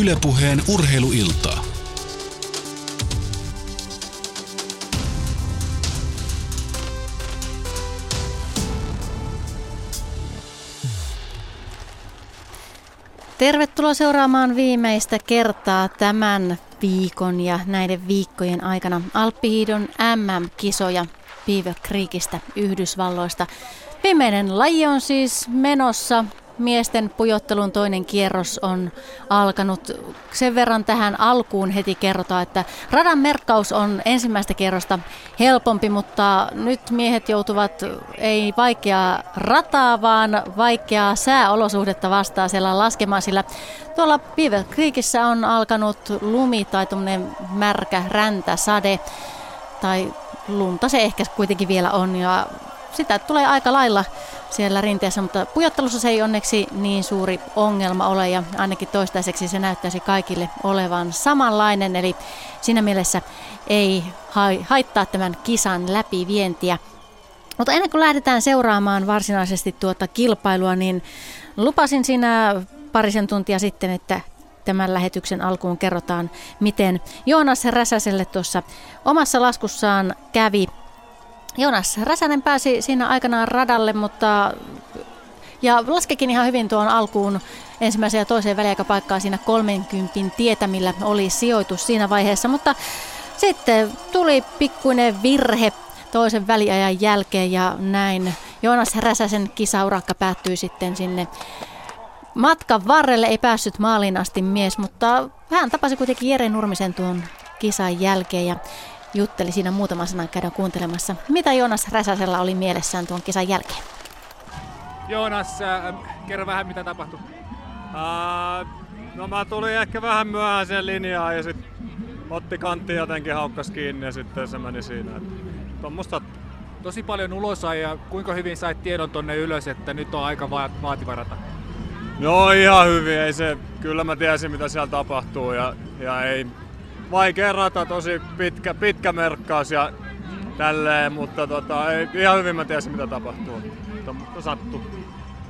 Ylepuheen urheiluiltaa. Tervetuloa seuraamaan viimeistä kertaa tämän viikon ja näiden viikkojen aikana Alppihiidon MM-kisoja Beaver Creekistä Yhdysvalloista. Viimeinen laji on siis menossa Miesten pujottelun toinen kierros on alkanut. Sen verran tähän alkuun heti kerrotaan, että radan merkkaus on ensimmäistä kierrosta helpompi, mutta nyt miehet joutuvat ei vaikeaa rataa, vaan vaikeaa sääolosuhdetta vastaan siellä laskemaan, sillä tuolla Beaver Creekissä on alkanut lumi tai märkä räntäsade, tai lunta se ehkä kuitenkin vielä on, ja sitä tulee aika lailla siellä rinteessä, mutta pujottelussa se ei onneksi niin suuri ongelma ole ja ainakin toistaiseksi se näyttäisi kaikille olevan samanlainen, eli siinä mielessä ei haittaa tämän kisan läpivientiä. Mutta ennen kuin lähdetään seuraamaan varsinaisesti tuota kilpailua, niin lupasin siinä parisen tuntia sitten, että tämän lähetyksen alkuun kerrotaan, miten Joonas Räsäselle tuossa omassa laskussaan kävi Jonas Räsänen pääsi siinä aikanaan radalle, mutta ja laskekin ihan hyvin tuon alkuun ensimmäisen ja toiseen väliaikapaikkaan siinä 30 tietämillä oli sijoitus siinä vaiheessa, mutta sitten tuli pikkuinen virhe toisen väliajan jälkeen ja näin Joonas Räsäsen kisaurakka päättyi sitten sinne matkan varrelle. Ei päässyt maaliin asti mies, mutta hän tapasi kuitenkin Jere Nurmisen tuon kisan jälkeen ja jutteli siinä muutaman sanan käydä kuuntelemassa. Mitä Joonas Räsäsellä oli mielessään tuon kisan jälkeen? Joonas, äh, kerro vähän mitä tapahtui. Uh, no mä tulin ehkä vähän myöhäiseen linjaan ja sitten otti kantti jotenkin haukkas kiinni ja sitten se meni siinä. Tuommoista Tosi paljon ulos ja kuinka hyvin sait tiedon tonne ylös, että nyt on aika vaativa rata? Joo, ihan hyvin. Ei se, kyllä mä tiesin mitä siellä tapahtuu ja, ja ei, vaikea rata, tosi pitkä, pitkä merkkaus ja tälleen, mutta tota, ei, ihan hyvin mä tiesin mitä tapahtuu. Mutta sattuu.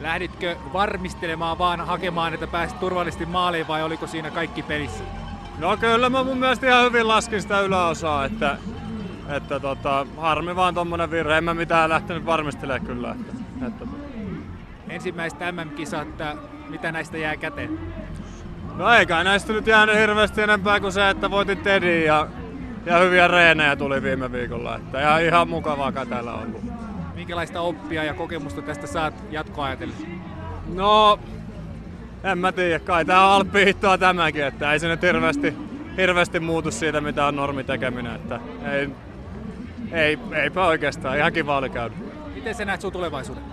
Lähditkö varmistelemaan vaan hakemaan, että pääsit turvallisesti maaliin vai oliko siinä kaikki pelissä? No kyllä mä mun mielestä ihan hyvin laskin sitä yläosaa, että, että tota, harmi vaan tommonen virhe. En mä mitään lähtenyt varmistelemaan kyllä. Että, että, Ensimmäistä MM-kisat, mitä näistä jää käteen? No eikä näistä nyt jäänyt hirveästi enempää kuin se, että voitin Tedin ja, ja hyviä reenejä tuli viime viikolla. Että ja ihan mukavaa täällä ollut. Minkälaista oppia ja kokemusta tästä saat jatkoa ajatellen? No, en mä tiedä. Kai tää on alppihiittoa tämäkin, että ei se nyt hirveästi, hirveästi muutu siitä, mitä on normitekeminen. Että ei, ei, eipä oikeastaan. Ihan kiva oli käydä. Miten sä näet sun tulevaisuuden?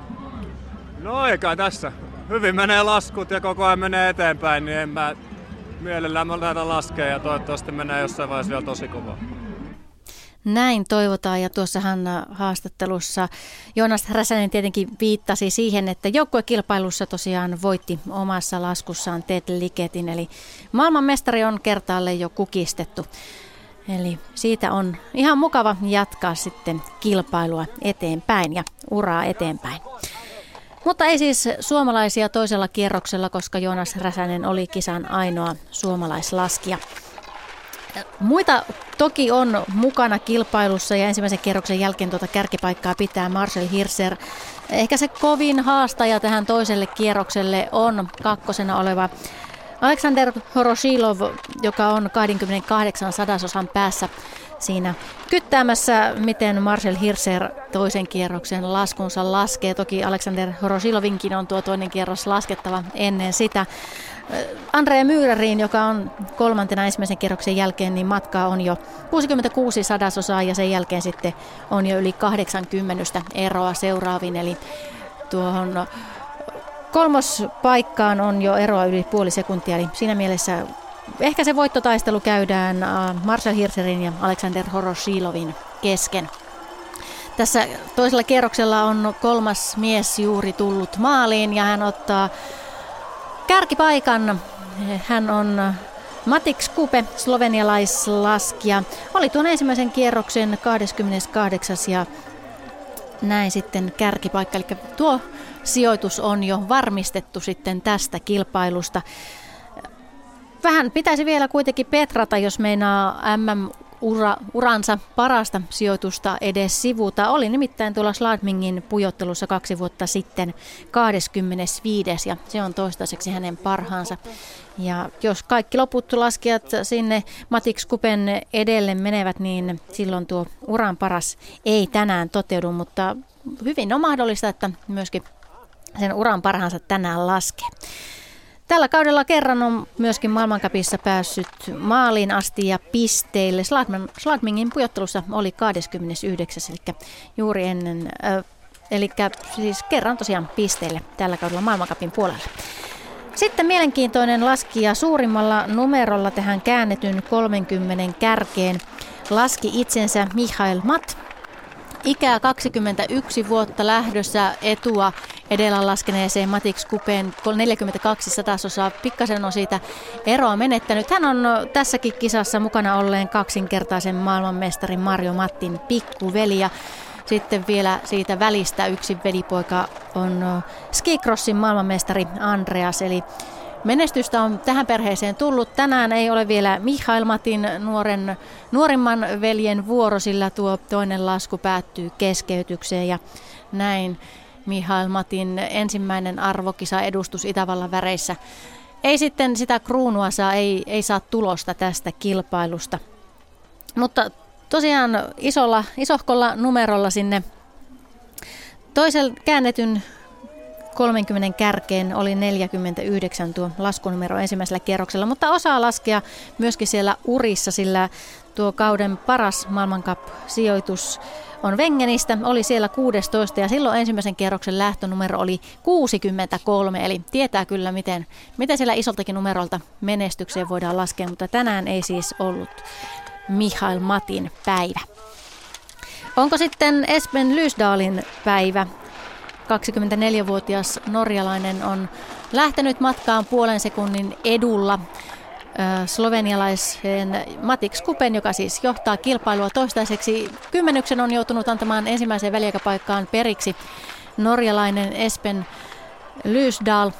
No eikä tässä hyvin menee laskut ja koko ajan menee eteenpäin, niin en mä mielellään mä lähden laskea ja toivottavasti menee jossain vaiheessa vielä tosi kovaa. Näin toivotaan ja tuossahan haastattelussa Joonas Räsänen tietenkin viittasi siihen, että joukkuekilpailussa tosiaan voitti omassa laskussaan Ted Liketin, eli maailmanmestari on kertaalle jo kukistettu. Eli siitä on ihan mukava jatkaa sitten kilpailua eteenpäin ja uraa eteenpäin. Mutta ei siis suomalaisia toisella kierroksella, koska Joonas Räsänen oli kisan ainoa suomalaislaskija. Muita toki on mukana kilpailussa ja ensimmäisen kierroksen jälkeen tuota kärkipaikkaa pitää Marcel Hirser. Ehkä se kovin haastaja tähän toiselle kierrokselle on kakkosena oleva Alexander Horoshilov, joka on 28 sadasosan päässä siinä kyttäämässä, miten Marcel Hirser toisen kierroksen laskunsa laskee. Toki Alexander Horosilovinkin on tuo toinen kierros laskettava ennen sitä. Andrea Myyräriin, joka on kolmantena ensimmäisen kierroksen jälkeen, niin matkaa on jo 66 sadasosaa ja sen jälkeen sitten on jo yli 80 eroa seuraaviin. Eli tuohon kolmospaikkaan on jo eroa yli puoli sekuntia, eli siinä mielessä ehkä se voittotaistelu käydään äh, Marcel Hirserin ja Alexander Horoshilovin kesken. Tässä toisella kierroksella on kolmas mies juuri tullut maaliin ja hän ottaa kärkipaikan. Hän on Matix Kupe, slovenialaislaskija. Oli tuon ensimmäisen kierroksen 28. ja näin sitten kärkipaikka. Eli tuo sijoitus on jo varmistettu sitten tästä kilpailusta. Vähän pitäisi vielä kuitenkin petrata, jos meinaa MM ura, uransa parasta sijoitusta edes sivuta. Oli nimittäin tuolla Sladmingin pujottelussa kaksi vuotta sitten 25. ja se on toistaiseksi hänen parhaansa. Ja jos kaikki loput laskijat sinne Matix Kupen edelle menevät, niin silloin tuo uran paras ei tänään toteudu, mutta hyvin on mahdollista, että myöskin sen uran parhaansa tänään laskee. Tällä kaudella kerran on myöskin maailmankapissa päässyt maaliin asti ja pisteille. Slagmingin pujottelussa oli 29. eli juuri ennen, äh, eli siis kerran tosiaan pisteille tällä kaudella maailmankapin puolella. Sitten mielenkiintoinen laskija suurimmalla numerolla tähän käännetyn 30 kärkeen laski itsensä Mihail Mat. Ikää 21 vuotta lähdössä etua edellä laskeneeseen Matix Kupeen 42 sadasosaa. Pikkasen on siitä eroa menettänyt. Hän on tässäkin kisassa mukana olleen kaksinkertaisen maailmanmestarin Mario Mattin pikkuveli. Ja sitten vielä siitä välistä yksi velipoika on Skicrossin maailmanmestari Andreas, eli Menestystä on tähän perheeseen tullut. Tänään ei ole vielä Mihail Matin nuoren, nuorimman veljen vuoro, sillä tuo toinen lasku päättyy keskeytykseen ja näin Mihail Matin ensimmäinen arvokisa edustus Itävallan väreissä. Ei sitten sitä kruunua saa, ei, ei saa tulosta tästä kilpailusta. Mutta tosiaan isolla, isohkolla numerolla sinne toisella käännetyn 30 kärkeen oli 49 tuo laskunumero ensimmäisellä kierroksella, mutta osaa laskea myöskin siellä urissa, sillä tuo kauden paras maailmankap-sijoitus on Wengenistä, oli siellä 16 ja silloin ensimmäisen kierroksen lähtönumero oli 63, eli tietää kyllä miten, miten siellä isoltakin numerolta menestykseen voidaan laskea, mutta tänään ei siis ollut Mihail Matin päivä. Onko sitten Espen Lysdalin päivä? 24-vuotias norjalainen on lähtenyt matkaan puolen sekunnin edulla slovenialaisen Matix Kupen, joka siis johtaa kilpailua toistaiseksi. Kymmenyksen on joutunut antamaan ensimmäiseen väliaikapaikkaan periksi norjalainen Espen Lysdal.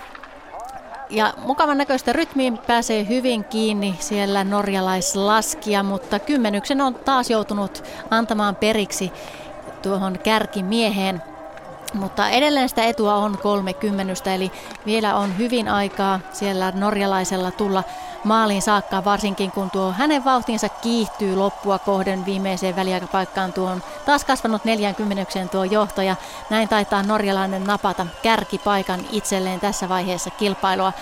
Ja mukavan näköistä rytmiin pääsee hyvin kiinni siellä norjalaislaskija, mutta kymmenyksen on taas joutunut antamaan periksi tuohon kärkimieheen. Mutta edelleen sitä etua on 30, eli vielä on hyvin aikaa siellä norjalaisella tulla maaliin saakka, varsinkin kun tuo hänen vauhtinsa kiihtyy loppua kohden viimeiseen väliaikapaikkaan tuon taas kasvanut 40 tuo johto ja näin taitaa norjalainen napata kärkipaikan itselleen tässä vaiheessa kilpailua.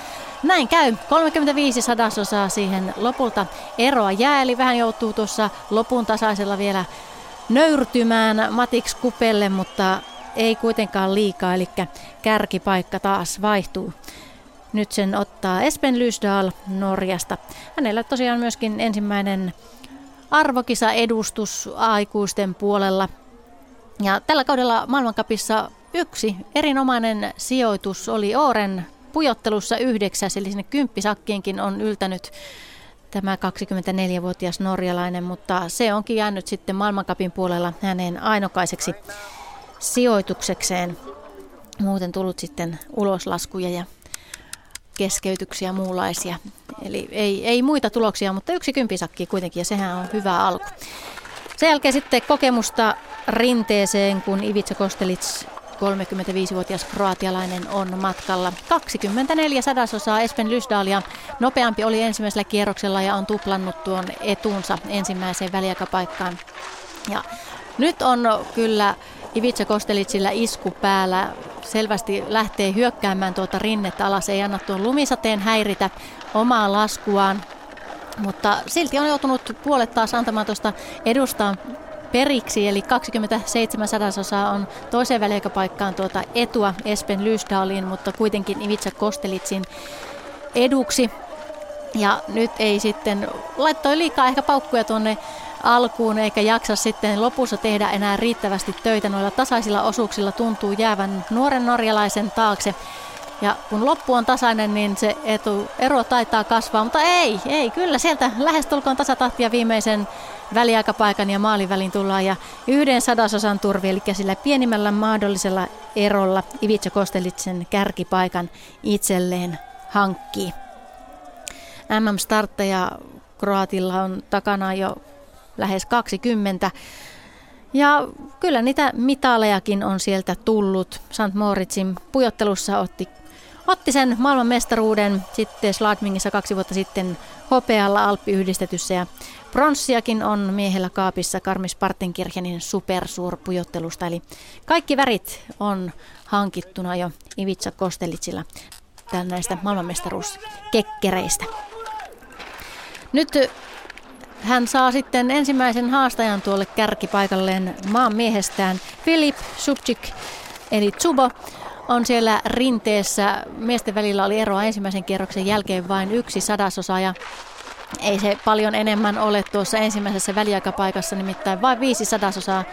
Näin käy. 35 sadasosaa siihen lopulta eroa jää, eli vähän joutuu tuossa lopun tasaisella vielä nöyrtymään Matix Kupelle, mutta ei kuitenkaan liikaa, eli kärkipaikka taas vaihtuu. Nyt sen ottaa Espen Lysdal Norjasta. Hänellä tosiaan myöskin ensimmäinen arvokisa-edustus aikuisten puolella. Ja tällä kaudella maailmankapissa yksi erinomainen sijoitus oli Oren pujottelussa yhdeksäs, eli sinne kymppisakkienkin on yltänyt tämä 24-vuotias norjalainen, mutta se onkin jäänyt sitten maailmankapin puolella hänen ainokaiseksi sijoituksekseen. Muuten tullut sitten uloslaskuja ja keskeytyksiä muunlaisia. Eli ei, ei muita tuloksia, mutta yksi kympisakki kuitenkin ja sehän on hyvä alku. Sen jälkeen sitten kokemusta rinteeseen, kun Ivica Kostelits 35-vuotias kroatialainen on matkalla. 24 sadasosaa Espen Lysdalia. Nopeampi oli ensimmäisellä kierroksella ja on tuplannut tuon etunsa ensimmäiseen väliaikapaikkaan. Ja nyt on kyllä Ivica Kostelitsillä isku päällä. Selvästi lähtee hyökkäämään tuota rinnettä alas, ei anna tuon lumisateen häiritä omaa laskuaan. Mutta silti on joutunut puolet taas antamaan tuosta edustaan periksi, eli 27 sadasosaa on toiseen väliaikapaikkaan tuota etua Espen Lysdalin, mutta kuitenkin Ivica Kostelitsin eduksi. Ja nyt ei sitten, laittoi liikaa ehkä paukkuja tuonne alkuun eikä jaksa sitten lopussa tehdä enää riittävästi töitä noilla tasaisilla osuuksilla tuntuu jäävän nuoren norjalaisen taakse. Ja kun loppu on tasainen, niin se etu, ero taitaa kasvaa, mutta ei, ei, kyllä sieltä lähestulkoon tasatahtia viimeisen väliaikapaikan ja maalin tullaan ja yhden sadasosan turvi, eli sillä pienimmällä mahdollisella erolla Ivica Kostelitsen kärkipaikan itselleen hankkii. MM-startteja Kroatilla on takana jo lähes 20. Ja kyllä niitä mitalejakin on sieltä tullut. St. Moritzin pujottelussa otti, otti sen maailmanmestaruuden sitten Sladmingissa kaksi vuotta sitten hopealla Alppi-yhdistetyssä ja pronssiakin on miehellä kaapissa Karmis Partenkirchenin supersuurpujottelusta. Eli kaikki värit on hankittuna jo Ivica Kostelitsilla näistä maailmanmestaruuskekkereistä. Nyt hän saa sitten ensimmäisen haastajan tuolle kärkipaikalleen maan miehestään. Filip Subchik, eli Tsubo, on siellä rinteessä. Miesten välillä oli eroa ensimmäisen kierroksen jälkeen vain yksi sadasosa ja ei se paljon enemmän ole tuossa ensimmäisessä väliaikapaikassa, nimittäin vain viisi sadasosaa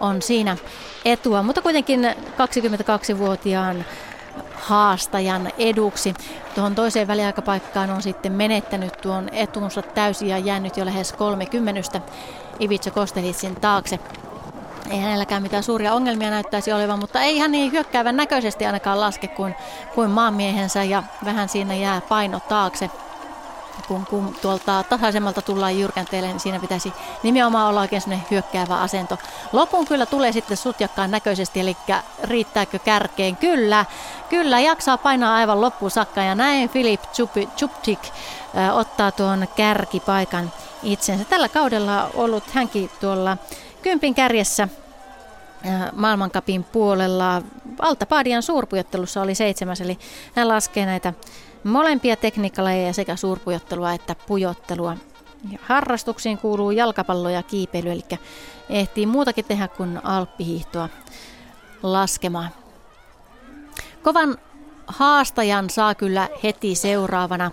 on siinä etua, mutta kuitenkin 22-vuotiaan haastajan eduksi. Tuohon toiseen väliaikapaikkaan on sitten menettänyt tuon etuunsa täysin ja jäänyt jo lähes 30 Ivica Kostelitsin taakse. Ei hänelläkään mitään suuria ongelmia näyttäisi olevan, mutta ei ihan niin hyökkäävän näköisesti ainakaan laske kuin, kuin maanmiehensä ja vähän siinä jää paino taakse kun, kun tuolta tasaisemmalta tullaan jyrkänteelle, niin siinä pitäisi nimenomaan olla oikein sellainen hyökkäävä asento. Lopun kyllä tulee sitten sutjakkaan näköisesti, eli riittääkö kärkeen? Kyllä, kyllä jaksaa painaa aivan loppuun saakka ja näin Filip Chuptik ottaa tuon kärkipaikan itsensä. Tällä kaudella ollut hänkin tuolla kympin kärjessä maailmankapin puolella. Altapaadian suurpujottelussa oli seitsemäs, eli hän laskee näitä molempia tekniikkalajeja sekä suurpujottelua että pujottelua. Ja harrastuksiin kuuluu jalkapallo ja kiipeily, eli ehtii muutakin tehdä kuin alppihiihtoa laskemaan. Kovan haastajan saa kyllä heti seuraavana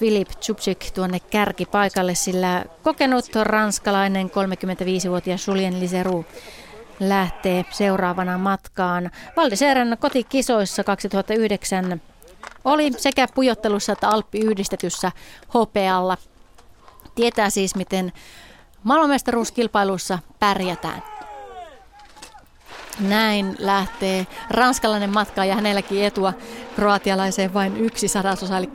Filip Chupchik tuonne kärkipaikalle, sillä kokenut ranskalainen 35-vuotias Julien Liseru lähtee seuraavana matkaan. Valdiseren kotikisoissa 2009 oli sekä pujottelussa että Alppi-yhdistetyssä hopealla. Tietää siis, miten maailmanmestaruuskilpailussa pärjätään. Näin lähtee ranskalainen matka ja hänelläkin etua kroatialaiseen vain yksi sadasosa. Eli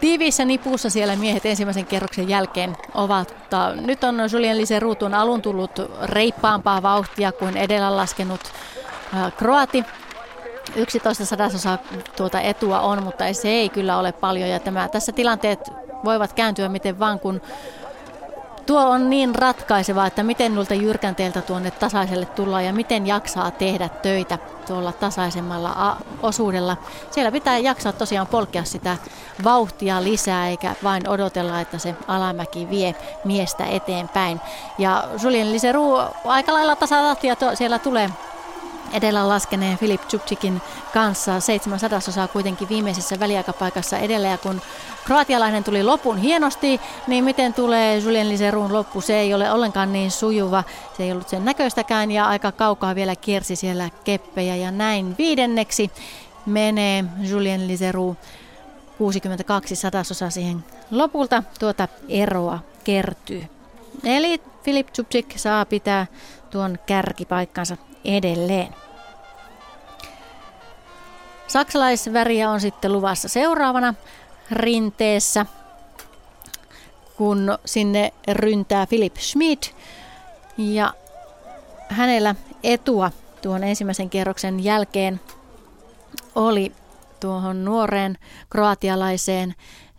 tiiviissä nipussa siellä miehet ensimmäisen kerroksen jälkeen ovat. Nyt on Julien Lise Ruutun alun tullut reippaampaa vauhtia kuin edellä laskenut kroati. 11 sadasosa tuota etua on, mutta se ei kyllä ole paljon. Ja tämä, tässä tilanteet voivat kääntyä miten vaan, kun tuo on niin ratkaiseva, että miten nuilta jyrkänteeltä tuonne tasaiselle tullaan ja miten jaksaa tehdä töitä tuolla tasaisemmalla osuudella. Siellä pitää jaksaa tosiaan polkea sitä vauhtia lisää eikä vain odotella, että se alamäki vie miestä eteenpäin. Ja Julien Liseru aika lailla tasatahtia siellä tulee edellä laskeneen Filip Chupchikin kanssa. Seitsemän sadasosaa kuitenkin viimeisessä väliaikapaikassa edellä ja kun kroatialainen tuli lopun hienosti, niin miten tulee Julien Liserun loppu? Se ei ole ollenkaan niin sujuva. Se ei ollut sen näköistäkään ja aika kaukaa vielä kiersi siellä keppejä ja näin viidenneksi menee Julien Liseru 62 sadasosaa siihen lopulta tuota eroa kertyy. Eli Filip Chupchik saa pitää tuon kärkipaikkansa edelleen. Saksalaisväriä on sitten luvassa seuraavana rinteessä, kun sinne ryntää Philip Schmidt ja hänellä etua tuon ensimmäisen kierroksen jälkeen oli tuohon nuoreen kroatialaiseen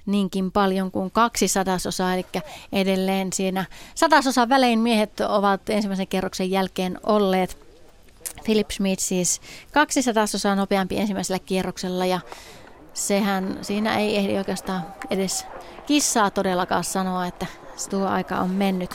niinkin paljon kuin kaksi sadasosaa, eli edelleen siinä sadasosan välein miehet ovat ensimmäisen kerroksen jälkeen olleet. Philip Schmidt siis 200 osaa nopeampi ensimmäisellä kierroksella ja sehän siinä ei ehdi oikeastaan edes kissaa todellakaan sanoa, että tuo aika on mennyt.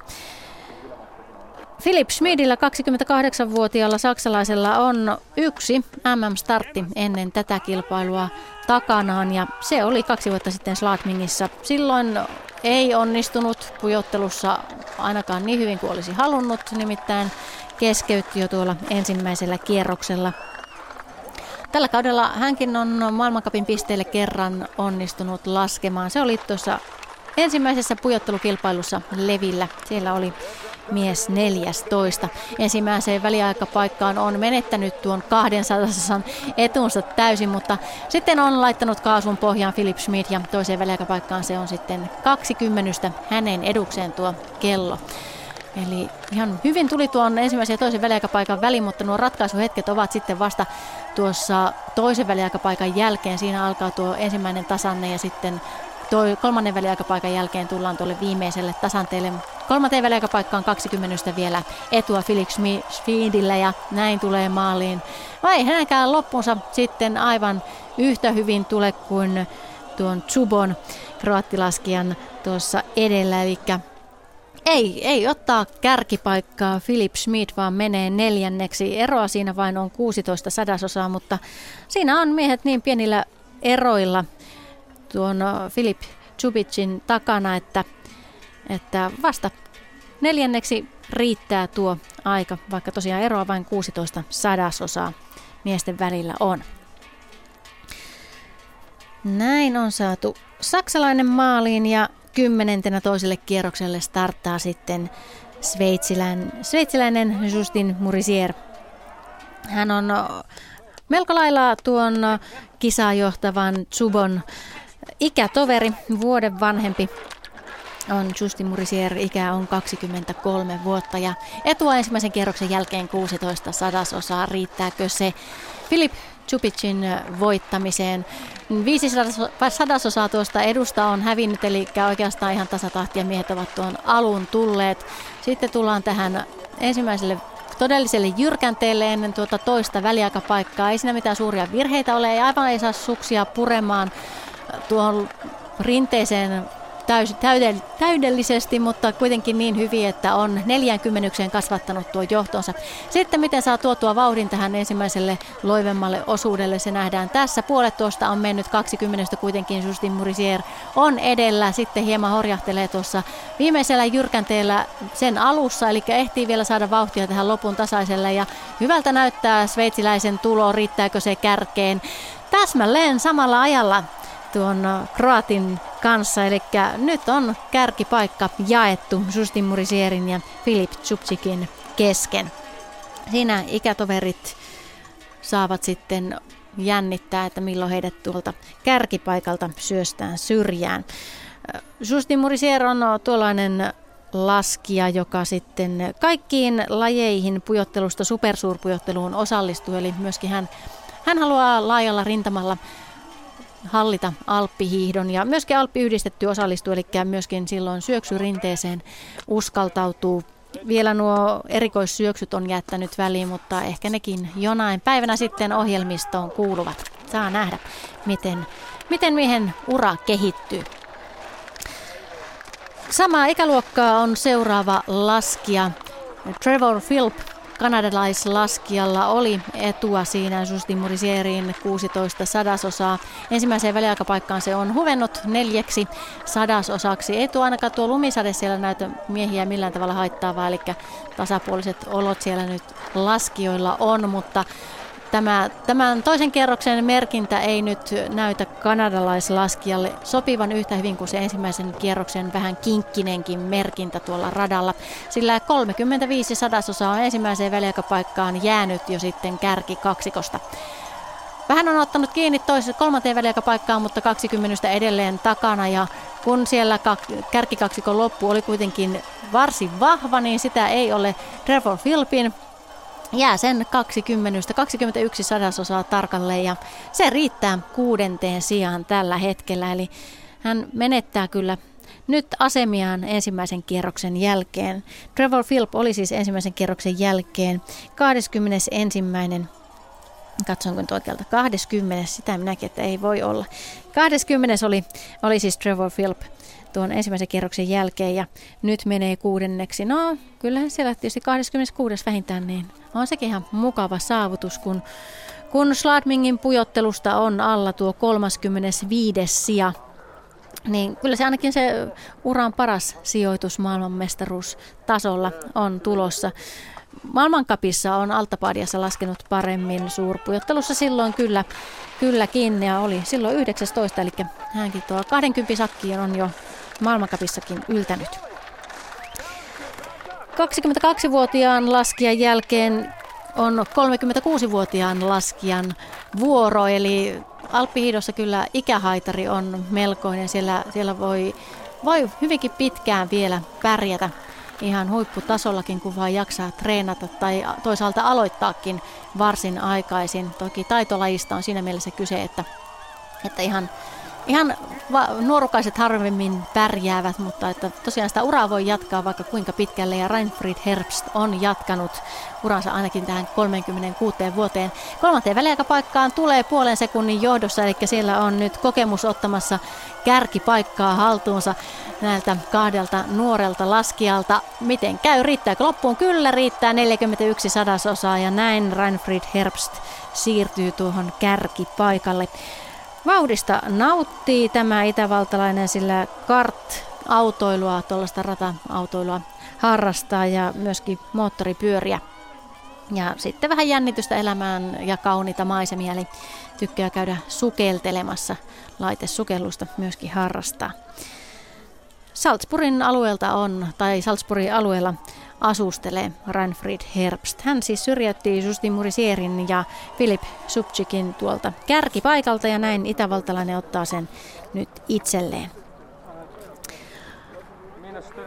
Philip Schmidillä 28-vuotiaalla saksalaisella on yksi MM-startti ennen tätä kilpailua takanaan ja se oli kaksi vuotta sitten Slatmingissa. Silloin ei onnistunut pujottelussa ainakaan niin hyvin kuin olisi halunnut, nimittäin keskeytti jo tuolla ensimmäisellä kierroksella. Tällä kaudella hänkin on maailmankapin pisteelle kerran onnistunut laskemaan. Se oli tuossa ensimmäisessä pujottelukilpailussa Levillä. Siellä oli mies 14. Ensimmäiseen väliaikapaikkaan on menettänyt tuon 200 etunsa täysin, mutta sitten on laittanut kaasun pohjaan Philip Schmidt ja toiseen väliaikapaikkaan se on sitten 20 hänen edukseen tuo kello. Eli ihan hyvin tuli tuon ensimmäisen ja toisen väliaikapaikan väliin, mutta nuo ratkaisuhetket ovat sitten vasta tuossa toisen väliaikapaikan jälkeen. Siinä alkaa tuo ensimmäinen tasanne ja sitten toi kolmannen väliaikapaikan jälkeen tullaan tuolle viimeiselle tasanteelle. Kolmanteen väliaikapaikkaan 20 vielä etua Felix Schmidille ja näin tulee maaliin. Vai hänkään loppunsa sitten aivan yhtä hyvin tule kuin tuon Chubon kroattilaskijan tuossa edellä. Eli ei, ei ottaa kärkipaikkaa Philip Schmidt, vaan menee neljänneksi. Eroa siinä vain on 16 sadasosaa, mutta siinä on miehet niin pienillä eroilla tuon Philip Chubicin takana, että, että vasta neljänneksi riittää tuo aika, vaikka tosiaan eroa vain 16 sadasosaa miesten välillä on. Näin on saatu saksalainen maaliin ja kymmenentenä toiselle kierrokselle starttaa sitten sveitsiläinen, sveitsiläinen Justin Murisier. Hän on melko lailla tuon kisaa johtavan Zubon ikätoveri, vuoden vanhempi on Justin Murisier, ikä on 23 vuotta ja etua ensimmäisen kierroksen jälkeen 16 sadasosaa. Riittääkö se Filip Chupicin voittamiseen? Viisi sadasosaa tuosta edusta on hävinnyt, eli oikeastaan ihan tasatahtia miehet ovat tuon alun tulleet. Sitten tullaan tähän ensimmäiselle todelliselle jyrkänteelle ennen tuota toista väliaikapaikkaa. Ei siinä mitään suuria virheitä ole, ei aivan ei saa suksia puremaan tuohon rinteeseen täys, täydellisesti, mutta kuitenkin niin hyvin, että on 40 kasvattanut tuo johtonsa. Sitten miten saa tuotua vauhdin tähän ensimmäiselle loivemmalle osuudelle, se nähdään tässä. Puolet tuosta on mennyt 20 kuitenkin Justin Murisier on edellä, sitten hieman horjahtelee tuossa viimeisellä jyrkänteellä sen alussa, eli ehtii vielä saada vauhtia tähän lopun tasaiselle ja hyvältä näyttää sveitsiläisen tulo, riittääkö se kärkeen. Täsmälleen samalla ajalla tuon Kroatin kanssa. Eli nyt on kärkipaikka jaettu Justin Murisierin ja Filip Tsupsikin kesken. Siinä ikätoverit saavat sitten jännittää, että milloin heidät tuolta kärkipaikalta syöstään syrjään. Justin Murisier on tuollainen laskija, joka sitten kaikkiin lajeihin pujottelusta supersuurpujotteluun osallistuu, eli myöskin hän, hän haluaa laajalla rintamalla hallita alppihiihdon ja myöskin alppi yhdistetty osallistuu, eli myöskin silloin syöksyrinteeseen uskaltautuu. Vielä nuo erikoissyöksyt on jättänyt väliin, mutta ehkä nekin jonain päivänä sitten ohjelmistoon kuuluvat. Saa nähdä, miten, miten miehen ura kehittyy. Samaa ikäluokkaa on seuraava laskija. Trevor Philp kanadalaislaskijalla oli etua siinä Justin Murisierin 16 sadasosaa. Ensimmäiseen väliaikapaikkaan se on huvennut neljäksi sadasosaksi. Etu ainakaan tuo lumisade siellä näytä miehiä millään tavalla haittaavaa, eli tasapuoliset olot siellä nyt laskijoilla on, mutta Tämä, tämän toisen kerroksen merkintä ei nyt näytä kanadalaislaskijalle sopivan yhtä hyvin kuin se ensimmäisen kierroksen vähän kinkkinenkin merkintä tuolla radalla, sillä 35 sadasosaa on ensimmäiseen väliaikapaikkaan jäänyt jo sitten kärki kaksikosta. Vähän on ottanut kiinni toisessa kolmanteen väliaikapaikkaan, mutta 20 edelleen takana ja kun siellä kärkikaksikon loppu oli kuitenkin varsin vahva, niin sitä ei ole Trevor Philpin jää sen 20, 21 sadasosaa tarkalleen ja se riittää kuudenteen sijaan tällä hetkellä. Eli hän menettää kyllä nyt asemiaan ensimmäisen kierroksen jälkeen. Trevor Philp oli siis ensimmäisen kierroksen jälkeen 21. Katsonko nyt oikealta? 20. Sitä minäkin, että ei voi olla. 20. oli, oli siis Trevor Philp tuon ensimmäisen kierroksen jälkeen ja nyt menee kuudenneksi. No, kyllähän siellä tietysti 26. vähintään, niin on sekin ihan mukava saavutus, kun, kun Schladmingin pujottelusta on alla tuo 35. sija. Niin kyllä se ainakin se uran paras sijoitus maailmanmestaruustasolla on tulossa. Maailmankapissa on Altapadiassa laskenut paremmin suurpujottelussa silloin kyllä, kylläkin ja oli silloin 19, eli hänkin tuo 20 sakki on jo maailmankapissakin yltänyt. 22-vuotiaan laskijan jälkeen on 36-vuotiaan laskijan vuoro, eli Alppihiidossa kyllä ikähaitari on melkoinen. Siellä, siellä voi, voi hyvinkin pitkään vielä pärjätä ihan huipputasollakin, kun vaan jaksaa treenata tai toisaalta aloittaakin varsin aikaisin. Toki taitolajista on siinä mielessä kyse, että, että ihan ihan va- nuorukaiset harvemmin pärjäävät, mutta että tosiaan sitä uraa voi jatkaa vaikka kuinka pitkälle ja Reinfried Herbst on jatkanut uransa ainakin tähän 36 vuoteen. Kolmanteen väliaikapaikkaan tulee puolen sekunnin johdossa, eli siellä on nyt kokemus ottamassa kärkipaikkaa haltuunsa näiltä kahdelta nuorelta laskijalta. Miten käy? Riittääkö loppuun? Kyllä riittää 41 sadasosaa ja näin Reinfried Herbst siirtyy tuohon kärkipaikalle. Vauhdista nauttii tämä itävaltalainen, sillä kart-autoilua, tuollaista rata-autoilua harrastaa ja myöskin moottoripyöriä. Ja sitten vähän jännitystä elämään ja kauniita maisemia, eli tykkää käydä sukeltelemassa. Laitesukellusta myöskin harrastaa. Salzburgin alueelta on, tai Salzburgin alueella asustelee Reinfried Herbst. Hän siis syrjäytti Justin Murisierin ja Philip Subchikin tuolta kärkipaikalta ja näin itävaltalainen ottaa sen nyt itselleen.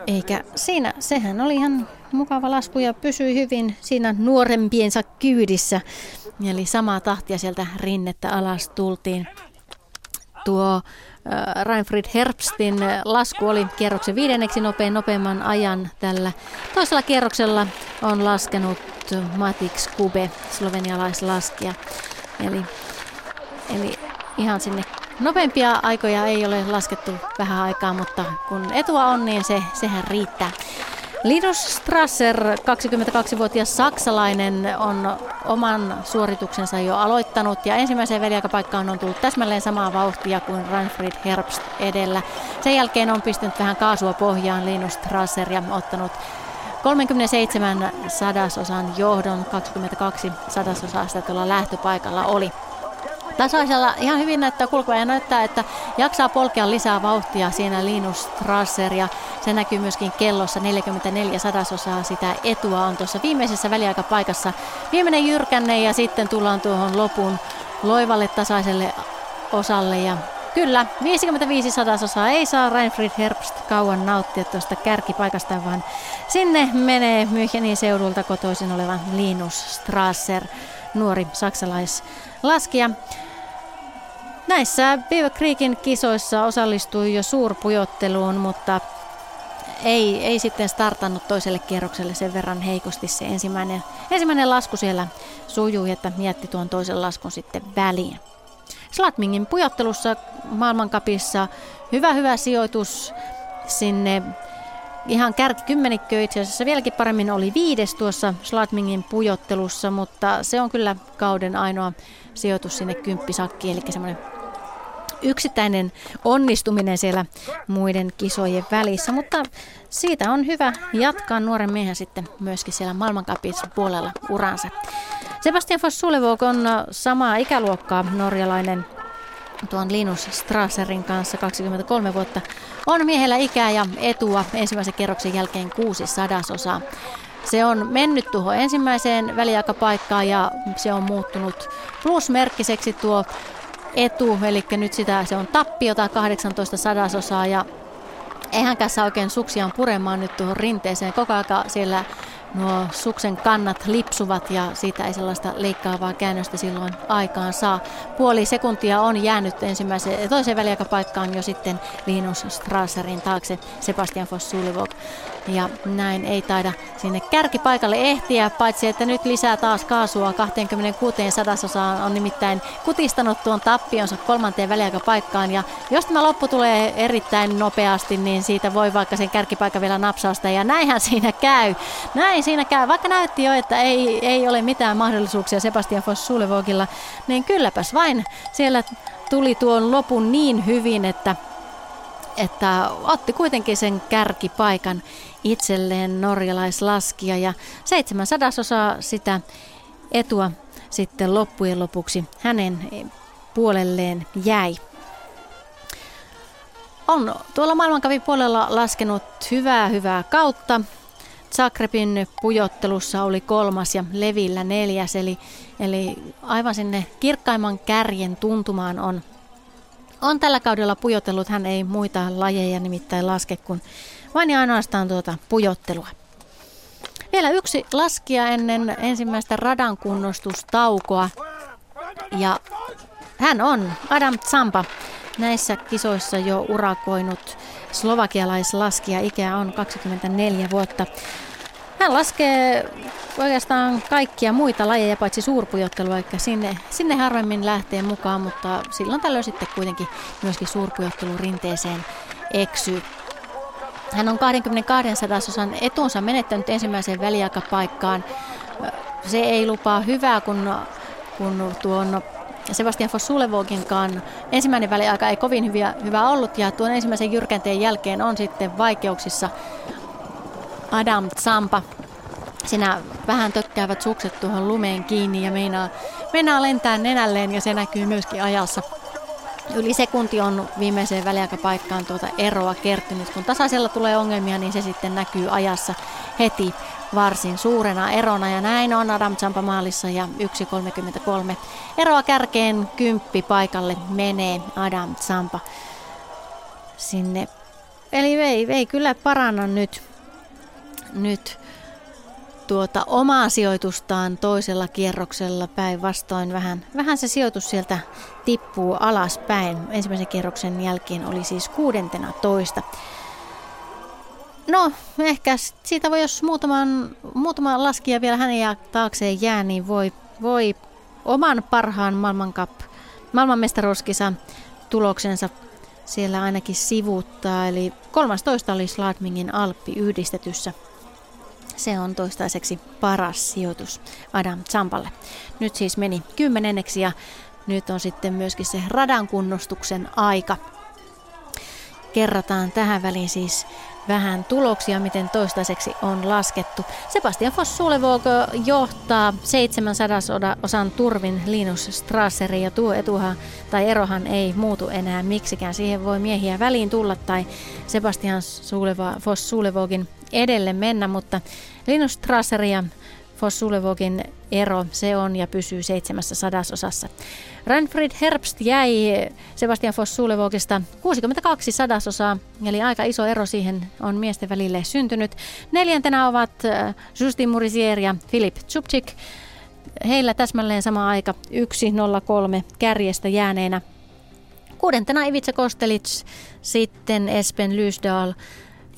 Eikä siinä, sehän oli ihan mukava lasku ja pysyi hyvin siinä nuorempiensa kyydissä. Eli samaa tahtia sieltä rinnettä alas tultiin. Tuo Reinfried Herbstin lasku oli kierroksen viidenneksi nopein nopeimman ajan tällä. Toisella kierroksella on laskenut Matix Kube, slovenialaislaskija. Eli, eli ihan sinne Nopeimpia aikoja ei ole laskettu vähän aikaa, mutta kun etua on, niin se, sehän riittää. Linus Strasser, 22-vuotias saksalainen, on oman suorituksensa jo aloittanut. Ja ensimmäiseen väliaikapaikkaan on tullut täsmälleen samaa vauhtia kuin Reinfried Herbst edellä. Sen jälkeen on pistänyt vähän kaasua pohjaan Linus Strasser ja ottanut 37 sadasosan johdon, 22 sadasosaa sitä tuolla lähtöpaikalla oli tasaisella ihan hyvin näyttää kulkua ja näyttää, että jaksaa polkea lisää vauhtia siinä Linus Strasser ja se näkyy myöskin kellossa 44 sadasosaa sitä etua on tuossa viimeisessä väliaikapaikassa. Viimeinen jyrkänne ja sitten tullaan tuohon lopun loivalle tasaiselle osalle ja Kyllä, 55 sadasosaa ei saa Reinfried Herbst kauan nauttia tuosta kärkipaikasta, vaan sinne menee Münchenin seudulta kotoisin oleva Linus Strasser, nuori saksalaislaskija. Näissä Beaver Creekin kisoissa osallistui jo suurpujotteluun, mutta ei, ei sitten startannut toiselle kierrokselle sen verran heikosti se ensimmäinen, ensimmäinen lasku siellä sujui, että mietti tuon toisen laskun sitten väliin. Slatmingin pujottelussa maailmankapissa hyvä hyvä sijoitus sinne ihan kymmenikö itse asiassa vieläkin paremmin oli viides tuossa Slatmingin pujottelussa, mutta se on kyllä kauden ainoa sijoitus sinne kymppisakkiin, eli semmoinen yksittäinen onnistuminen siellä muiden kisojen välissä, mutta siitä on hyvä jatkaa nuoren miehen sitten myöskin siellä maailmankapissa puolella uransa. Sebastian Foss Sulevok on samaa ikäluokkaa norjalainen tuon Linus Strasserin kanssa 23 vuotta. On miehellä ikää ja etua ensimmäisen kerroksen jälkeen kuusi sadasosaa. Se on mennyt tuohon ensimmäiseen väliaikapaikkaan ja se on muuttunut plusmerkkiseksi tuo etu, eli nyt sitä se on tappiota 18 sadasosaa ja eihän saa oikein suksiaan puremaan nyt tuohon rinteeseen. Koko ajan siellä nuo suksen kannat lipsuvat ja siitä ei sellaista leikkaavaa käännöstä silloin aikaan saa. Puoli sekuntia on jäänyt ensimmäiseen toiseen väliaikapaikkaan jo sitten Linus Strasserin taakse Sebastian Foss Sulivok. Ja näin ei taida sinne kärkipaikalle ehtiä, paitsi että nyt lisää taas kaasua 26 sadasosaan on nimittäin kutistanut tuon tappionsa kolmanteen väliaikapaikkaan. Ja jos tämä loppu tulee erittäin nopeasti, niin siitä voi vaikka sen kärkipaikan vielä napsausta ja näinhän siinä käy. Näin siinä käy, vaikka näytti jo, että ei, ei ole mitään mahdollisuuksia Sebastian Foss Sulevogilla, niin kylläpäs vain siellä tuli tuon lopun niin hyvin, että että otti kuitenkin sen kärkipaikan itselleen norjalaislaskija ja seitsemän sadasosaa sitä etua sitten loppujen lopuksi hänen puolelleen jäi. On tuolla maailmankavin puolella laskenut hyvää hyvää kautta. Zagrebin pujottelussa oli kolmas ja Levillä neljäs, eli, eli aivan sinne kirkkaimman kärjen tuntumaan on, on tällä kaudella pujotellut. Hän ei muita lajeja nimittäin laske kuin vain ja ainoastaan tuota pujottelua. Vielä yksi laskia ennen ensimmäistä radan kunnostustaukoa. Ja hän on Adam Zampa näissä kisoissa jo urakoinut slovakialaislaskija. Ikä on 24 vuotta. Hän laskee oikeastaan kaikkia muita lajeja paitsi suurpujottelua, eikä sinne, sinne harvemmin lähtee mukaan, mutta silloin tällöin sitten kuitenkin myöskin suurpujottelu rinteeseen eksyy. Hän on 22 sadasosan etunsa menettänyt ensimmäiseen väliaikapaikkaan. Se ei lupaa hyvää, kun, kun tuon Sebastian Fossulevoginkaan ensimmäinen väliaika ei kovin hyviä, hyvä ollut ja tuon ensimmäisen jyrkänteen jälkeen on sitten vaikeuksissa Adam Zampa. Sinä vähän tökkäävät sukset tuohon lumeen kiinni ja meinaa, meinaa lentää nenälleen ja se näkyy myöskin ajassa. Yli sekunti on viimeiseen väliaikapaikkaan tuota eroa kertynyt. Kun tasaisella tulee ongelmia, niin se sitten näkyy ajassa heti varsin suurena erona. Ja näin on Adam Champa maalissa ja 1.33 eroa kärkeen kymppi paikalle menee Adam Champa sinne. Eli ei, ei kyllä paranna nyt, nyt tuota omaa sijoitustaan toisella kierroksella päinvastoin. Vähän, vähän se sijoitus sieltä tippuu alaspäin. Ensimmäisen kierroksen jälkeen oli siis kuudentena toista. No, ehkä siitä voi, jos muutaman, muutama laskija vielä hänen taakseen jää, niin voi, voi oman parhaan maailmankap, maailmanmestaruuskisa tuloksensa siellä ainakin sivuuttaa. Eli 13 oli Sladmingin Alppi yhdistetyssä se on toistaiseksi paras sijoitus Adam Zampalle. Nyt siis meni kymmenenneksi ja nyt on sitten myöskin se radan kunnostuksen aika. Kerrataan tähän väliin siis vähän tuloksia, miten toistaiseksi on laskettu. Sebastian Foss-Sulevog johtaa 700 osan turvin Linus Strasseri ja tuo etuhan tai erohan ei muutu enää miksikään. Siihen voi miehiä väliin tulla tai Sebastian Foss-Sulevogin edelle mennä, mutta Linus Strasser ja Fossulevogin ero, se on ja pysyy seitsemässä sadasosassa. Ranfrid Herbst jäi Sebastian Fossulevogista 62 sadasosaa, eli aika iso ero siihen on miesten välille syntynyt. Neljäntenä ovat äh, Justin Murisier ja Filip Tsupchik. Heillä täsmälleen sama aika 1.03 kärjestä jääneenä. Kuudentena Ivica Kostelits, sitten Espen Lysdal,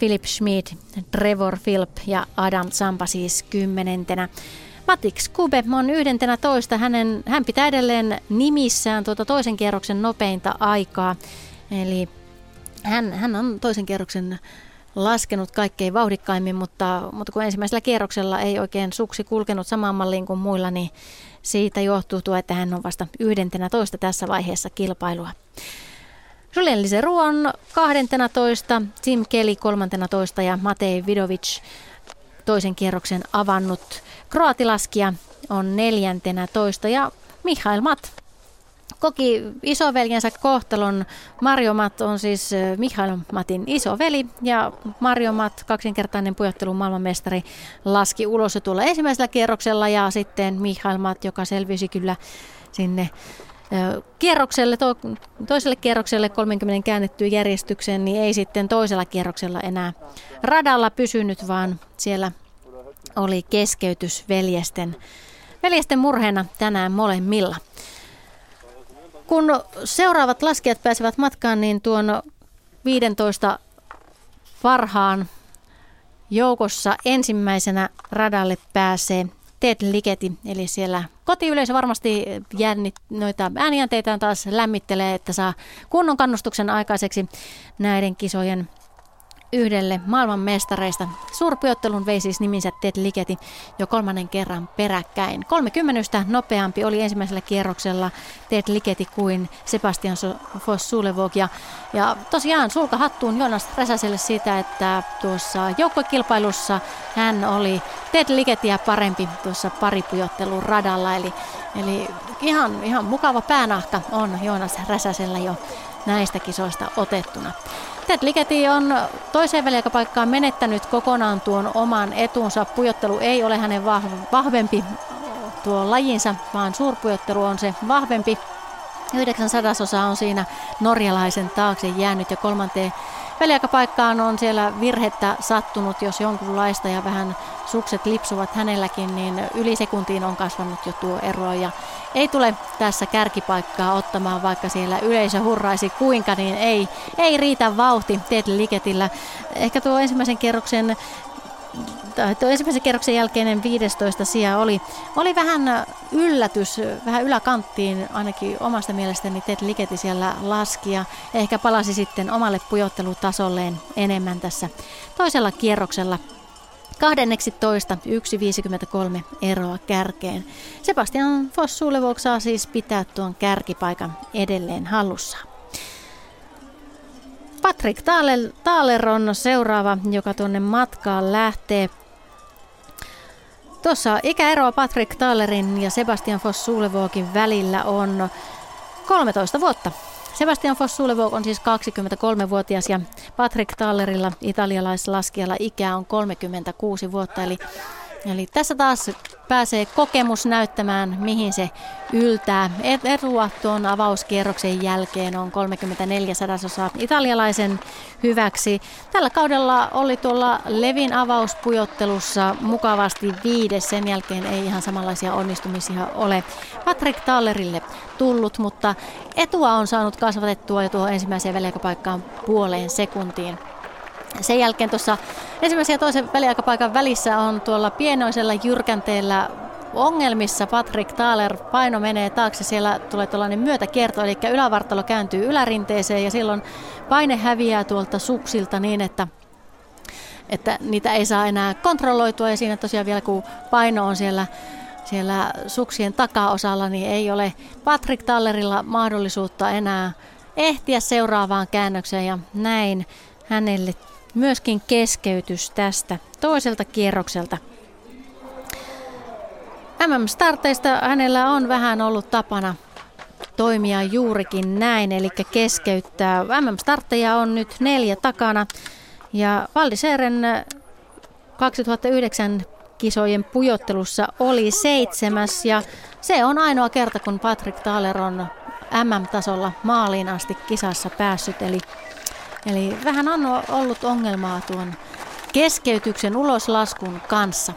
Philip Schmid, Trevor Philp ja Adam Zampa siis kymmenentenä. Matix Kube on yhdentenä toista. Hänen, hän pitää edelleen nimissään tuota toisen kierroksen nopeinta aikaa. Eli hän, hän on toisen kierroksen laskenut kaikkein vauhdikkaimmin, mutta, mutta kun ensimmäisellä kierroksella ei oikein suksi kulkenut samaan malliin kuin muilla, niin siitä johtuu tuo, että hän on vasta yhdentenä toista tässä vaiheessa kilpailua. Julien Liseru on 12, Tim Kelly 13 ja Matei Vidovic toisen kierroksen avannut. Kroatilaskia on neljäntenä toista ja Mihail Mat koki isoveljensä kohtalon. Mario Mat on siis Mihail Matin isoveli ja Mario Mat, kaksinkertainen pujottelun maailmanmestari, laski ulos tuolla ensimmäisellä kierroksella ja sitten Mihail Mat, joka selvisi kyllä sinne kierrokselle, to, toiselle kierrokselle 30 käännettyyn järjestykseen, niin ei sitten toisella kierroksella enää radalla pysynyt, vaan siellä oli keskeytys veljesten, veljesten murheena tänään molemmilla. Kun seuraavat laskijat pääsevät matkaan, niin tuon 15 parhaan joukossa ensimmäisenä radalle pääsee Ted Ligeti, eli siellä kotiyleisö varmasti jännit, noita ääniänteitään taas lämmittelee, että saa kunnon kannustuksen aikaiseksi näiden kisojen yhdelle maailmanmestareista. Suurpujottelun vei siis niminsä Ted Ligeti jo kolmannen kerran peräkkäin. 30 nopeampi oli ensimmäisellä kierroksella Ted Ligeti kuin Sebastian Foss Sulevog. Ja, ja tosiaan sulka hattuun Jonas Räsäselle siitä, että tuossa joukkokilpailussa hän oli Ted Ligetiä parempi tuossa paripujottelun radalla. Eli, eli ihan, ihan mukava päänahka on Jonas Räsäsellä jo näistä kisoista otettuna. Ted Ligeti on toiseen väliaikapaikkaan menettänyt kokonaan tuon oman etunsa. Pujottelu ei ole hänen vahvempi tuo lajinsa, vaan suurpujottelu on se vahvempi. Yhdeksän sadasosa on siinä norjalaisen taakse jäänyt ja kolmanteen väliaikapaikkaan on siellä virhettä sattunut, jos jonkunlaista ja vähän sukset lipsuvat hänelläkin, niin yli sekuntiin on kasvanut jo tuo ero ja ei tule tässä kärkipaikkaa ottamaan, vaikka siellä yleisö hurraisi kuinka, niin ei, ei riitä vauhti Ted Liketillä. Ehkä tuo ensimmäisen kerroksen tuo ensimmäisen kerroksen jälkeinen 15 sija oli, oli vähän yllätys, vähän yläkanttiin ainakin omasta mielestäni Ted Liketi siellä laski ja ehkä palasi sitten omalle pujottelutasolleen enemmän tässä toisella kierroksella. Kahdenneksi toista 1.53 eroa kärkeen. Sebastian Fossulevok saa siis pitää tuon kärkipaikan edelleen hallussaan. Patrick Thaler on seuraava, joka tuonne matkaan lähtee. Tuossa ikäeroa Patrick Thalerin ja Sebastian Foss-Sulevogin välillä on 13 vuotta. Sebastian Foss-Sulevog on siis 23-vuotias ja Patrick Tallerilla italialaislaskijalla ikä on 36 vuotta, eli Eli tässä taas pääsee kokemus näyttämään, mihin se yltää. Etua tuon avauskierroksen jälkeen on 34 sadasosaa italialaisen hyväksi. Tällä kaudella oli tuolla Levin avauspujottelussa mukavasti viides. Sen jälkeen ei ihan samanlaisia onnistumisia ole Patrick Tallerille tullut, mutta etua on saanut kasvatettua jo tuohon ensimmäiseen väliaikapaikkaan puoleen sekuntiin. Sen jälkeen tuossa ensimmäisen ja toisen väliaikapaikan välissä on tuolla pienoisella jyrkänteellä ongelmissa. Patrick Thaler paino menee taakse, siellä tulee tällainen myötäkierto, eli ylävartalo kääntyy ylärinteeseen ja silloin paine häviää tuolta suksilta niin, että että niitä ei saa enää kontrolloitua. Ja siinä tosiaan vielä kun paino on siellä, siellä suksien takaosalla, niin ei ole Patrick Tallerilla mahdollisuutta enää ehtiä seuraavaan käännökseen. Ja näin hänelle myöskin keskeytys tästä toiselta kierrokselta. MM-starteista hänellä on vähän ollut tapana toimia juurikin näin, eli keskeyttää. MM-startteja on nyt neljä takana ja Valdiseren 2009 kisojen pujottelussa oli seitsemäs ja se on ainoa kerta, kun Patrick Thaler on MM-tasolla maaliin asti kisassa päässyt, eli Eli vähän on ollut ongelmaa tuon keskeytyksen uloslaskun kanssa.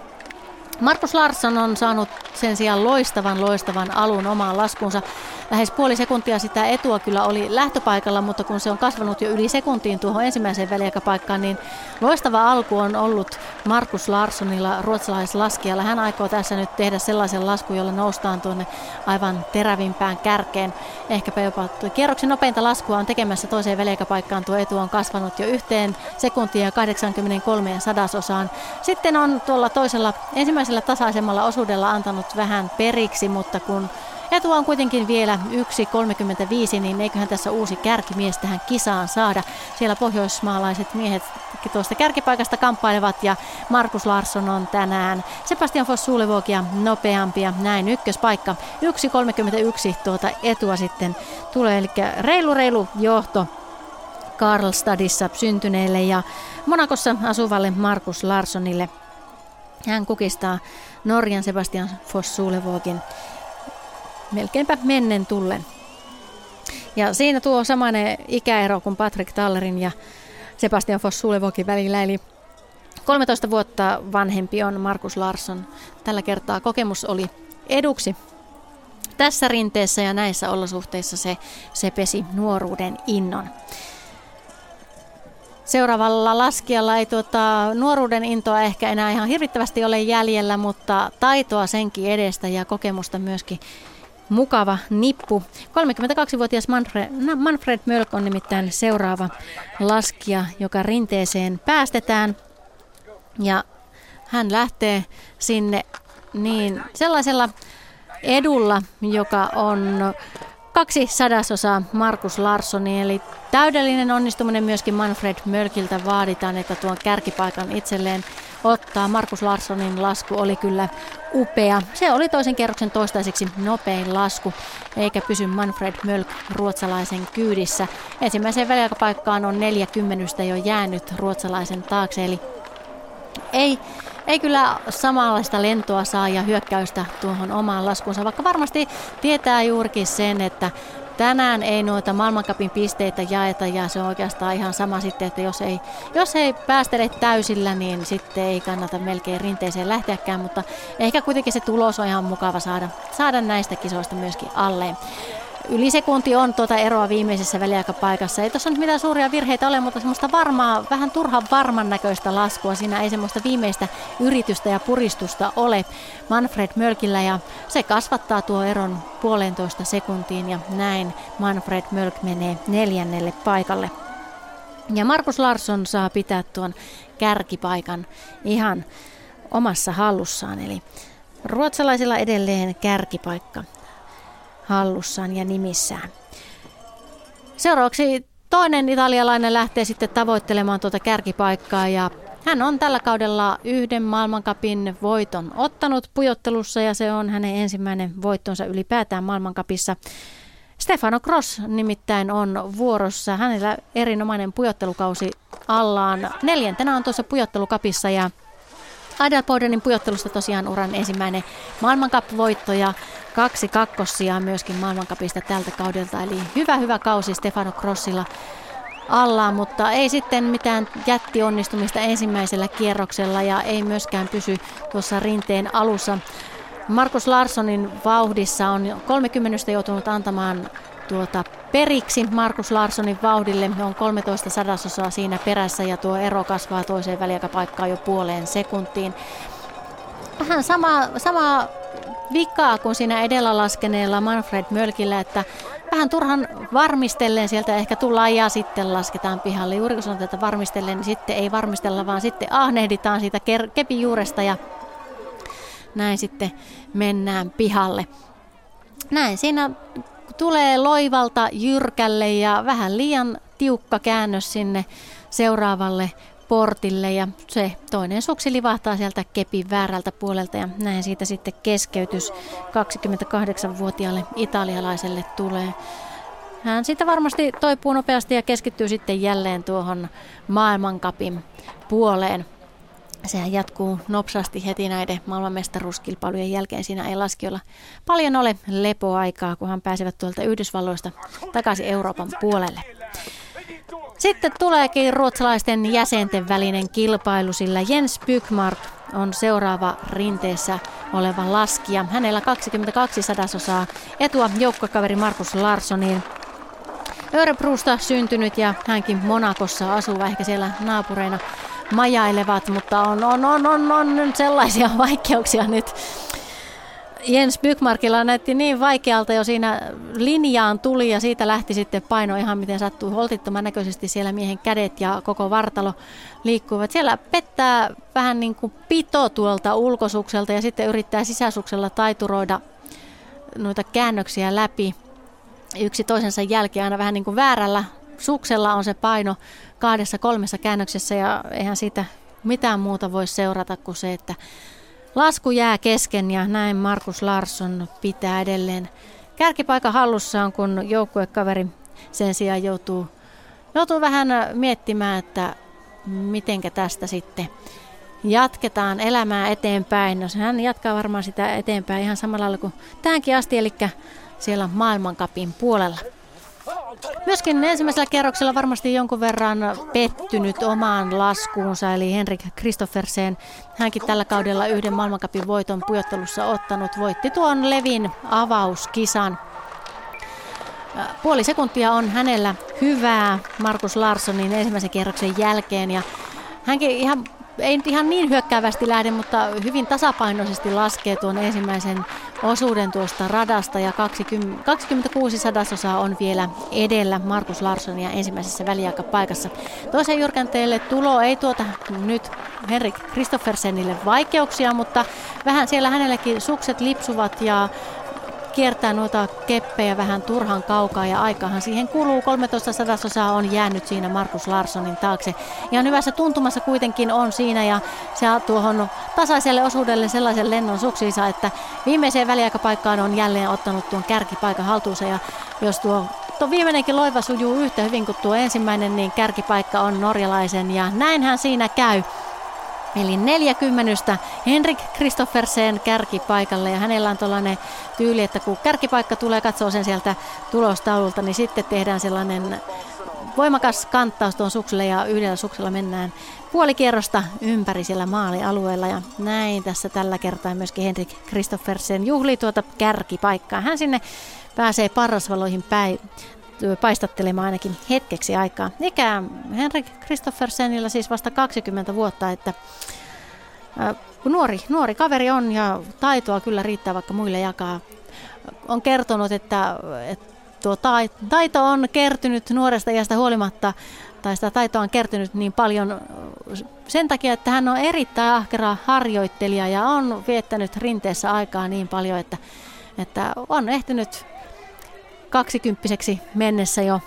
Markus Larsson on saanut sen sijaan loistavan loistavan alun omaan laskunsa. Lähes puoli sekuntia sitä etua kyllä oli lähtöpaikalla, mutta kun se on kasvanut jo yli sekuntiin tuohon ensimmäiseen väliaikapaikkaan, niin loistava alku on ollut Markus Larssonilla ruotsalaislaskijalla. Hän aikoo tässä nyt tehdä sellaisen laskun, jolla noustaan tuonne aivan terävimpään kärkeen. Ehkäpä jopa kierroksen nopeinta laskua on tekemässä toiseen väliaikapaikkaan. Tuo etu on kasvanut jo yhteen sekuntia 83 sadasosaan. Sitten on tuolla toisella ensimmäisellä tasaisemmalla osuudella antanut vähän periksi, mutta kun Etu on kuitenkin vielä 1.35, niin eiköhän tässä uusi kärkimies tähän kisaan saada. Siellä pohjoismaalaiset miehet tuosta kärkipaikasta kamppailevat ja Markus Larsson on tänään Sebastian Foss Sulevogia nopeampia. Näin ykköspaikka 1.31 tuota etua sitten tulee, eli reilu reilu johto Karlstadissa syntyneelle ja Monakossa asuvalle Markus Larssonille. Hän kukistaa Norjan Sebastian Foss Sulevogin melkeinpä mennen tullen. Ja siinä tuo samainen ikäero kuin Patrick Tallerin ja Sebastian Foss Sulevokin välillä, eli 13 vuotta vanhempi on Markus Larsson. Tällä kertaa kokemus oli eduksi tässä rinteessä ja näissä olosuhteissa se, se pesi nuoruuden innon. Seuraavalla laskijalla ei tuota, nuoruuden intoa ehkä enää ihan hirvittävästi ole jäljellä, mutta taitoa senkin edestä ja kokemusta myöskin mukava nippu. 32-vuotias Manfred, Manfred Mölk on nimittäin seuraava laskija, joka rinteeseen päästetään. Ja hän lähtee sinne niin sellaisella edulla, joka on kaksi sadasosaa Markus Larssoni, eli täydellinen onnistuminen myöskin Manfred Mölkiltä vaaditaan, että tuon kärkipaikan itselleen ottaa. Markus Larssonin lasku oli kyllä upea. Se oli toisen kerroksen toistaiseksi nopein lasku, eikä pysy Manfred Mölk ruotsalaisen kyydissä. Ensimmäiseen väliaikapaikkaan on 40 jo jäänyt ruotsalaisen taakse, eli ei, ei kyllä samanlaista lentoa saa ja hyökkäystä tuohon omaan laskuunsa, vaikka varmasti tietää juurikin sen, että tänään ei noita maailmankapin pisteitä jaeta ja se on oikeastaan ihan sama sitten, että jos ei, jos ei päästele täysillä, niin sitten ei kannata melkein rinteeseen lähteäkään, mutta ehkä kuitenkin se tulos on ihan mukava saada, saada näistä kisoista myöskin alleen. Yli sekunti on tuota eroa viimeisessä väliaikapaikassa. Ei tuossa nyt mitään suuria virheitä ole, mutta semmoista varmaa, vähän turhan varman näköistä laskua. Siinä ei semmoista viimeistä yritystä ja puristusta ole Manfred Mölkillä ja se kasvattaa tuo eron puolentoista sekuntiin ja näin Manfred Mölk menee neljännelle paikalle. Ja Markus Larsson saa pitää tuon kärkipaikan ihan omassa hallussaan, eli ruotsalaisilla edelleen kärkipaikka hallussaan ja nimissään. Seuraavaksi toinen italialainen lähtee sitten tavoittelemaan tuota kärkipaikkaa ja hän on tällä kaudella yhden maailmankapin voiton ottanut pujottelussa ja se on hänen ensimmäinen voittonsa ylipäätään maailmankapissa. Stefano Cross nimittäin on vuorossa. Hänellä erinomainen pujottelukausi allaan. Neljäntenä on tuossa pujottelukapissa ja Adelbodenin pujottelusta tosiaan uran ensimmäinen maailmankapvoitto ja kaksi kakkossia myöskin maailmankapista tältä kaudelta. Eli hyvä hyvä kausi Stefano Crossilla alla, mutta ei sitten mitään jättionnistumista ensimmäisellä kierroksella ja ei myöskään pysy tuossa rinteen alussa. Markus Larssonin vauhdissa on 30 joutunut antamaan tuota periksi Markus Larssonin vauhdille. On 13 sadasosaa siinä perässä ja tuo ero kasvaa toiseen väliaikapaikkaan jo puoleen sekuntiin. Vähän sama, sama vikaa kuin siinä edellä laskeneella Manfred Mölkillä, että vähän turhan varmistellen sieltä ehkä tullaan ja sitten lasketaan pihalle. Juuri kun sanotaan, että varmistellen, niin sitten ei varmistella, vaan sitten ahnehditaan siitä kepin juuresta ja näin sitten mennään pihalle. Näin siinä tulee loivalta jyrkälle ja vähän liian tiukka käännös sinne seuraavalle portille ja se toinen suksi livahtaa sieltä kepin väärältä puolelta ja näin siitä sitten keskeytys 28-vuotiaalle italialaiselle tulee. Hän siitä varmasti toipuu nopeasti ja keskittyy sitten jälleen tuohon maailmankapin puoleen. Sehän jatkuu nopsasti heti näiden maailmanmestaruuskilpailujen jälkeen. Siinä ei laskijoilla paljon ole lepoaikaa, kun hän pääsevät tuolta Yhdysvalloista takaisin Euroopan puolelle. Sitten tuleekin ruotsalaisten jäsenten välinen kilpailu, sillä Jens Bykmark on seuraava rinteessä oleva laskija. Hänellä 22 sadasosaa etua joukkokaveri Markus Larssoniin. Örebrusta syntynyt ja hänkin Monakossa asuva, ehkä siellä naapureina majailevat, mutta on, on, on, on, on sellaisia vaikeuksia nyt Jens Bykmarkilla näytti niin vaikealta jo siinä linjaan tuli ja siitä lähti sitten paino ihan miten sattuu holtittoman näköisesti siellä miehen kädet ja koko vartalo liikkuvat. Siellä pettää vähän niin kuin pito tuolta ulkosukselta ja sitten yrittää sisäsuksella taituroida noita käännöksiä läpi yksi toisensa jälkeen aina vähän niin kuin väärällä suksella on se paino kahdessa kolmessa käännöksessä ja eihän siitä mitään muuta voi seurata kuin se, että Lasku jää kesken ja näin Markus Larsson pitää edelleen kärkipaikan hallussaan, kun joukkuekaveri sen sijaan joutuu, joutuu vähän miettimään, että mitenkä tästä sitten jatketaan elämää eteenpäin. No hän jatkaa varmaan sitä eteenpäin ihan samalla lailla kuin tähänkin asti, eli siellä maailmankapin puolella. Myöskin ensimmäisellä kerroksella varmasti jonkun verran pettynyt omaan laskuunsa, eli Henrik Kristoffersen. Hänkin tällä kaudella yhden maailmankapin voiton pujottelussa ottanut. Voitti tuon Levin avauskisan. Puoli sekuntia on hänellä hyvää Markus Larssonin ensimmäisen kierroksen jälkeen ja hänkin ihan ei nyt ihan niin hyökkäävästi lähde, mutta hyvin tasapainoisesti laskee tuon ensimmäisen osuuden tuosta radasta ja 20, 26 sadasosaa on vielä edellä Markus Larssonia ensimmäisessä väliaikapaikassa. Toisen jyrkänteelle tulo ei tuota nyt Henrik Kristoffersenille vaikeuksia, mutta vähän siellä hänellekin sukset lipsuvat ja kiertää noita keppejä vähän turhan kaukaa ja aikahan siihen kuluu. 13 sadasosaa on jäänyt siinä Markus Larssonin taakse. Ihan hyvässä tuntumassa kuitenkin on siinä ja se tuohon tasaiselle osuudelle sellaisen lennon suksiinsa, että viimeiseen väliaikapaikkaan on jälleen ottanut tuon kärkipaikan haltuunsa ja jos tuo Tuo viimeinenkin loiva sujuu yhtä hyvin kuin tuo ensimmäinen, niin kärkipaikka on norjalaisen ja näinhän siinä käy. Eli 40 Henrik Kristoffersen kärkipaikalle ja hänellä on tuollainen tyyli, että kun kärkipaikka tulee, katsoo sen sieltä tulostaululta, niin sitten tehdään sellainen voimakas kanttaus tuon sukselle ja yhdellä suksella mennään puolikierrosta ympäri siellä maalialueella. Ja näin tässä tällä kertaa myöskin Henrik Kristoffersen juhli tuota kärkipaikkaa. Hän sinne pääsee parrasvaloihin päin paistattelemaan ainakin hetkeksi aikaa. Ikä Henrik Kristoffersenilla siis vasta 20 vuotta, että nuori, nuori kaveri on ja taitoa kyllä riittää vaikka muille jakaa. On kertonut, että, että tuo taito on kertynyt nuoresta iästä huolimatta, tai sitä taitoa on kertynyt niin paljon sen takia, että hän on erittäin ahkera harjoittelija ja on viettänyt rinteessä aikaa niin paljon, että, että on ehtinyt kaksikymppiseksi mennessä jo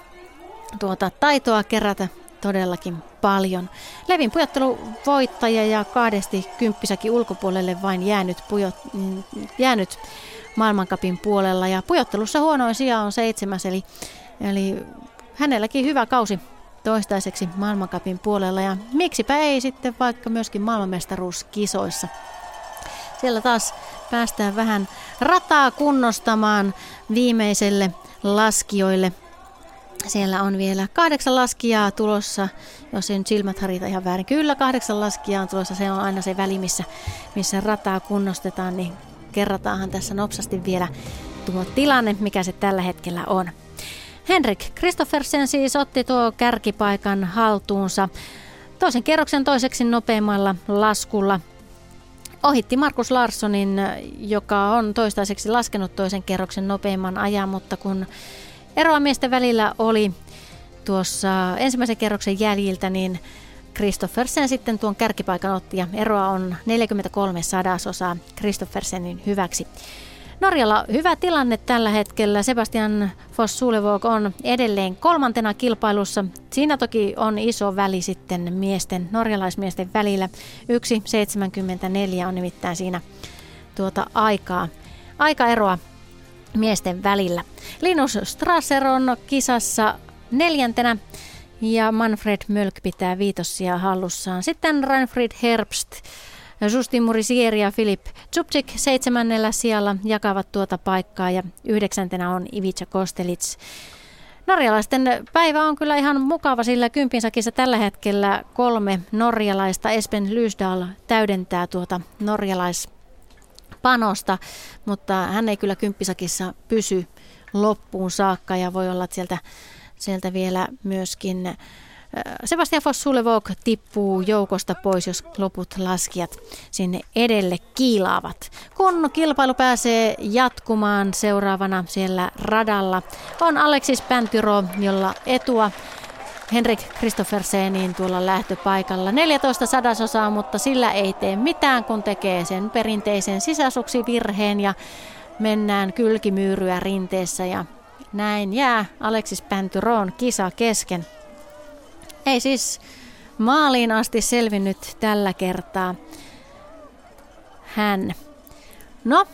tuota taitoa kerätä todellakin paljon. Levin pujotteluvoittaja ja kahdesti kymppisäkin ulkopuolelle vain jäänyt, pujot, mm, jäänyt maailmankapin puolella. Ja pujottelussa huonoin sija on seitsemäs, eli, eli hänelläkin hyvä kausi toistaiseksi maailmankapin puolella. Ja miksipä ei sitten vaikka myöskin maailmanmestaruuskisoissa. Siellä taas päästään vähän rataa kunnostamaan viimeiselle laskijoille. Siellä on vielä kahdeksan laskijaa tulossa, jos ei nyt silmät harita ihan väärin. Kyllä kahdeksan laskijaa on tulossa, se on aina se väli, missä, missä rataa kunnostetaan, niin kerrataanhan tässä nopsasti vielä tuo tilanne, mikä se tällä hetkellä on. Henrik Kristoffersen siis otti tuo kärkipaikan haltuunsa toisen kerroksen toiseksi nopeimmalla laskulla. Ohitti Markus Larssonin, joka on toistaiseksi laskenut toisen kerroksen nopeimman ajan, mutta kun eroa miesten välillä oli tuossa ensimmäisen kerroksen jäljiltä, niin Kristoffersen sitten tuon kärkipaikan otti ja eroa on 43 sadasosaa Kristoffersenin hyväksi. Norjalla hyvä tilanne tällä hetkellä. Sebastian Foss on edelleen kolmantena kilpailussa. Siinä toki on iso väli sitten miesten, norjalaismiesten välillä. 1.74 on nimittäin siinä tuota aikaa, aikaeroa miesten välillä. Linus Strasser on kisassa neljäntenä ja Manfred Mölk pitää viitossia hallussaan. Sitten Reinfried Herbst Justin Murisieri ja Filip Zubcik seitsemännellä sijalla jakavat tuota paikkaa ja yhdeksäntenä on Ivica Kostelits. Norjalaisten päivä on kyllä ihan mukava, sillä kympinsakissa tällä hetkellä kolme norjalaista. Espen Lysdal täydentää tuota norjalaispanosta, mutta hän ei kyllä kymppisakissa pysy loppuun saakka ja voi olla, että sieltä, sieltä vielä myöskin Sebastian Foss-Sulevog tippuu joukosta pois, jos loput laskijat sinne edelle kiilaavat. Kun kilpailu pääsee jatkumaan seuraavana siellä radalla, on Alexis Päntyro, jolla etua Henrik Kristoffersenin tuolla lähtöpaikalla. 14 sadasosaa, mutta sillä ei tee mitään, kun tekee sen perinteisen sisäsuksivirheen ja mennään kylkimyyryä rinteessä ja näin jää Alexis Päntyroon kisa kesken. Ei siis maaliin asti selvinnyt tällä kertaa hän. No,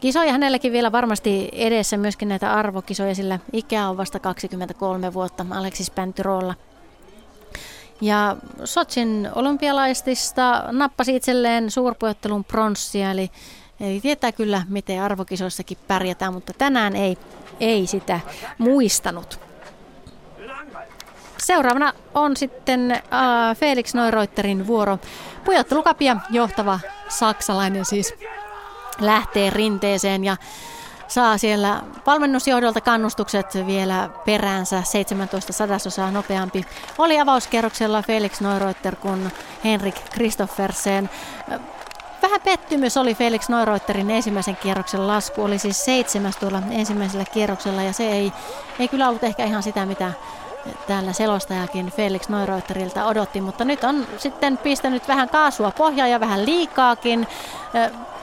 kisoja hänelläkin vielä varmasti edessä myöskin näitä arvokisoja, sillä ikä on vasta 23 vuotta Aleksis Päntyrolla. Ja Sotsin olympialaistista nappasi itselleen suurpuottelun pronssia, eli, eli tietää kyllä, miten arvokisoissakin pärjätään, mutta tänään ei, ei sitä muistanut. Seuraavana on sitten äh, Felix Neureuterin vuoro. Pujottelukapia johtava saksalainen siis lähtee rinteeseen ja saa siellä valmennusjohdolta kannustukset vielä peräänsä 17 sadasosaa nopeampi. Oli avauskerroksella Felix Neureuter kuin Henrik Kristoffersen. Vähän pettymys oli Felix Neureuterin ensimmäisen kierroksen lasku, oli siis seitsemäs tuolla ensimmäisellä kierroksella ja se ei, ei kyllä ollut ehkä ihan sitä, mitä täällä selostajakin Felix Neureuterilta odotti, mutta nyt on sitten pistänyt vähän kaasua pohjaa ja vähän liikaakin.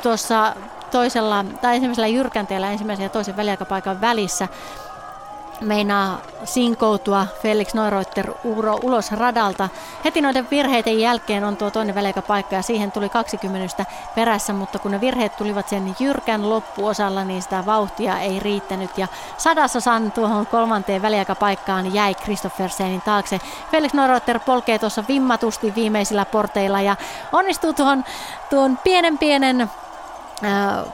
Tuossa toisella, tai ensimmäisellä jyrkänteellä ensimmäisen ja toisen väliaikapaikan välissä meinaa sinkoutua Felix Neureuter ulos radalta. Heti noiden virheiden jälkeen on tuo toinen väliaikapaikka ja siihen tuli 20 perässä, mutta kun ne virheet tulivat sen jyrkän loppuosalla, niin sitä vauhtia ei riittänyt. Ja sadasosan tuohon kolmanteen väliaikapaikkaan jäi Christophersenin taakse. Felix Neureuter polkee tuossa vimmatusti viimeisillä porteilla ja onnistuu tuohon tuon pienen pienen äh,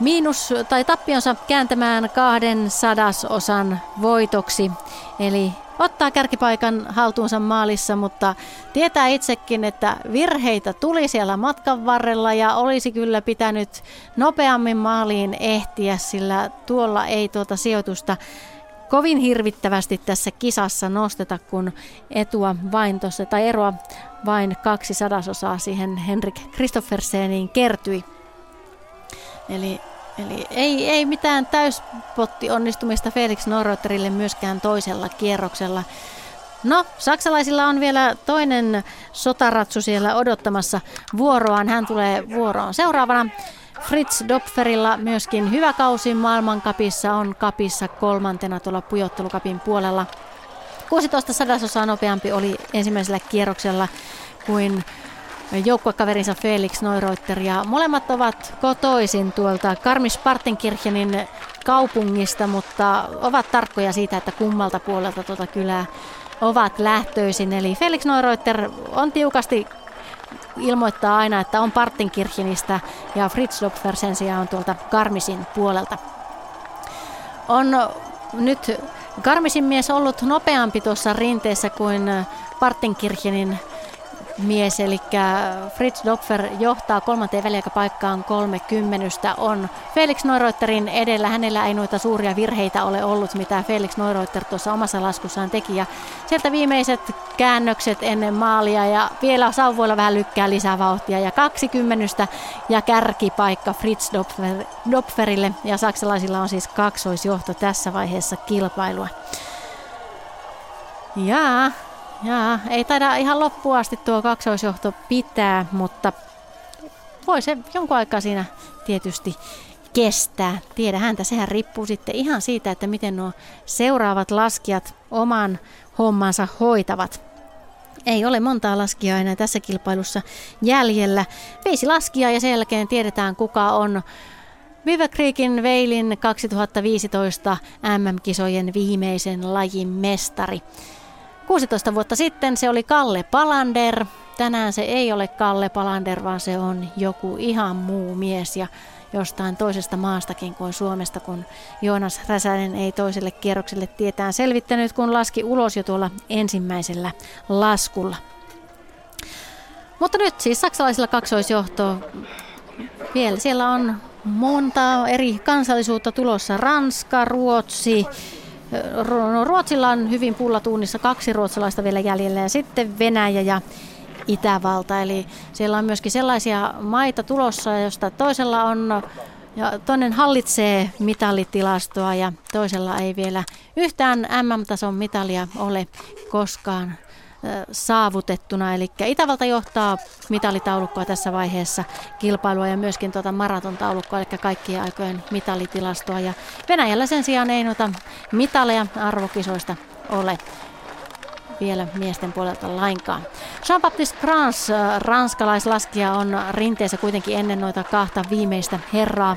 miinus tai tappionsa kääntämään kahden sadasosan voitoksi. Eli ottaa kärkipaikan haltuunsa maalissa, mutta tietää itsekin, että virheitä tuli siellä matkan varrella ja olisi kyllä pitänyt nopeammin maaliin ehtiä, sillä tuolla ei tuota sijoitusta kovin hirvittävästi tässä kisassa nosteta, kun etua vain tuossa, tai eroa vain kaksi sadasosaa siihen Henrik Kristofferseniin kertyi. Eli, eli ei, ei mitään täyspotti onnistumista Felix Norrotterille myöskään toisella kierroksella. No, saksalaisilla on vielä toinen sotaratsu siellä odottamassa vuoroaan. Hän tulee vuoroon seuraavana. Fritz Dopferilla myöskin hyvä kausi maailmankapissa on kapissa kolmantena tuolla pujottelukapin puolella. 16 sadasosaa nopeampi oli ensimmäisellä kierroksella kuin joukkuekaverinsa Felix Neureuter ja molemmat ovat kotoisin tuolta Karmis-Partenkirchenin kaupungista, mutta ovat tarkkoja siitä, että kummalta puolelta tuota kylää ovat lähtöisin. Eli Felix Neureuter on tiukasti ilmoittaa aina, että on Partenkirchenistä ja Fritz Dopfer sen sijaan on tuolta Karmisin puolelta. On nyt Karmisin mies ollut nopeampi tuossa rinteessä kuin Partenkirchenin mies, eli Fritz Dopfer johtaa kolmanteen väliaikapaikkaan 30. On Felix Neureuterin edellä. Hänellä ei noita suuria virheitä ole ollut, mitä Felix Neureuter tuossa omassa laskussaan teki. Ja sieltä viimeiset käännökset ennen maalia ja vielä sauvoilla vähän lykkää lisää vauhtia. Ja 20 ja kärkipaikka Fritz Dopfer, Dopferille ja saksalaisilla on siis kaksoisjohto tässä vaiheessa kilpailua. Jaa, Jaa, ei taida ihan loppuun asti tuo kaksoisjohto pitää, mutta voi se jonkun aikaa siinä tietysti kestää. Tiedä häntä, sehän riippuu sitten ihan siitä, että miten nuo seuraavat laskijat oman hommansa hoitavat. Ei ole montaa laskijaa enää tässä kilpailussa jäljellä. Viisi laskijaa ja sen jälkeen tiedetään kuka on Viva Creekin Veilin 2015 MM-kisojen viimeisen lajin mestari. 16 vuotta sitten se oli Kalle Palander. Tänään se ei ole Kalle Palander, vaan se on joku ihan muu mies ja jostain toisesta maastakin kuin Suomesta, kun Joonas Räsänen ei toiselle kierrokselle tietään selvittänyt, kun laski ulos jo tuolla ensimmäisellä laskulla. Mutta nyt siis saksalaisilla kaksoisjohto. Vielä siellä on monta eri kansallisuutta tulossa. Ranska, Ruotsi, Ruotsilla on hyvin pullatuunnissa kaksi ruotsalaista vielä jäljellä ja sitten Venäjä ja Itävalta. Eli siellä on myöskin sellaisia maita tulossa, josta toisella on ja toinen hallitsee mitallitilastoa ja toisella ei vielä yhtään MM-tason mitalia ole koskaan saavutettuna. Eli Itävalta johtaa mitalitaulukkoa tässä vaiheessa kilpailua ja myöskin tuota maratontaulukkoa, eli kaikkien aikojen mitalitilastoa. Ja Venäjällä sen sijaan ei noita mitaleja arvokisoista ole vielä miesten puolelta lainkaan. Jean-Baptiste Grans, ranskalaislaskija, on rinteessä kuitenkin ennen noita kahta viimeistä herraa.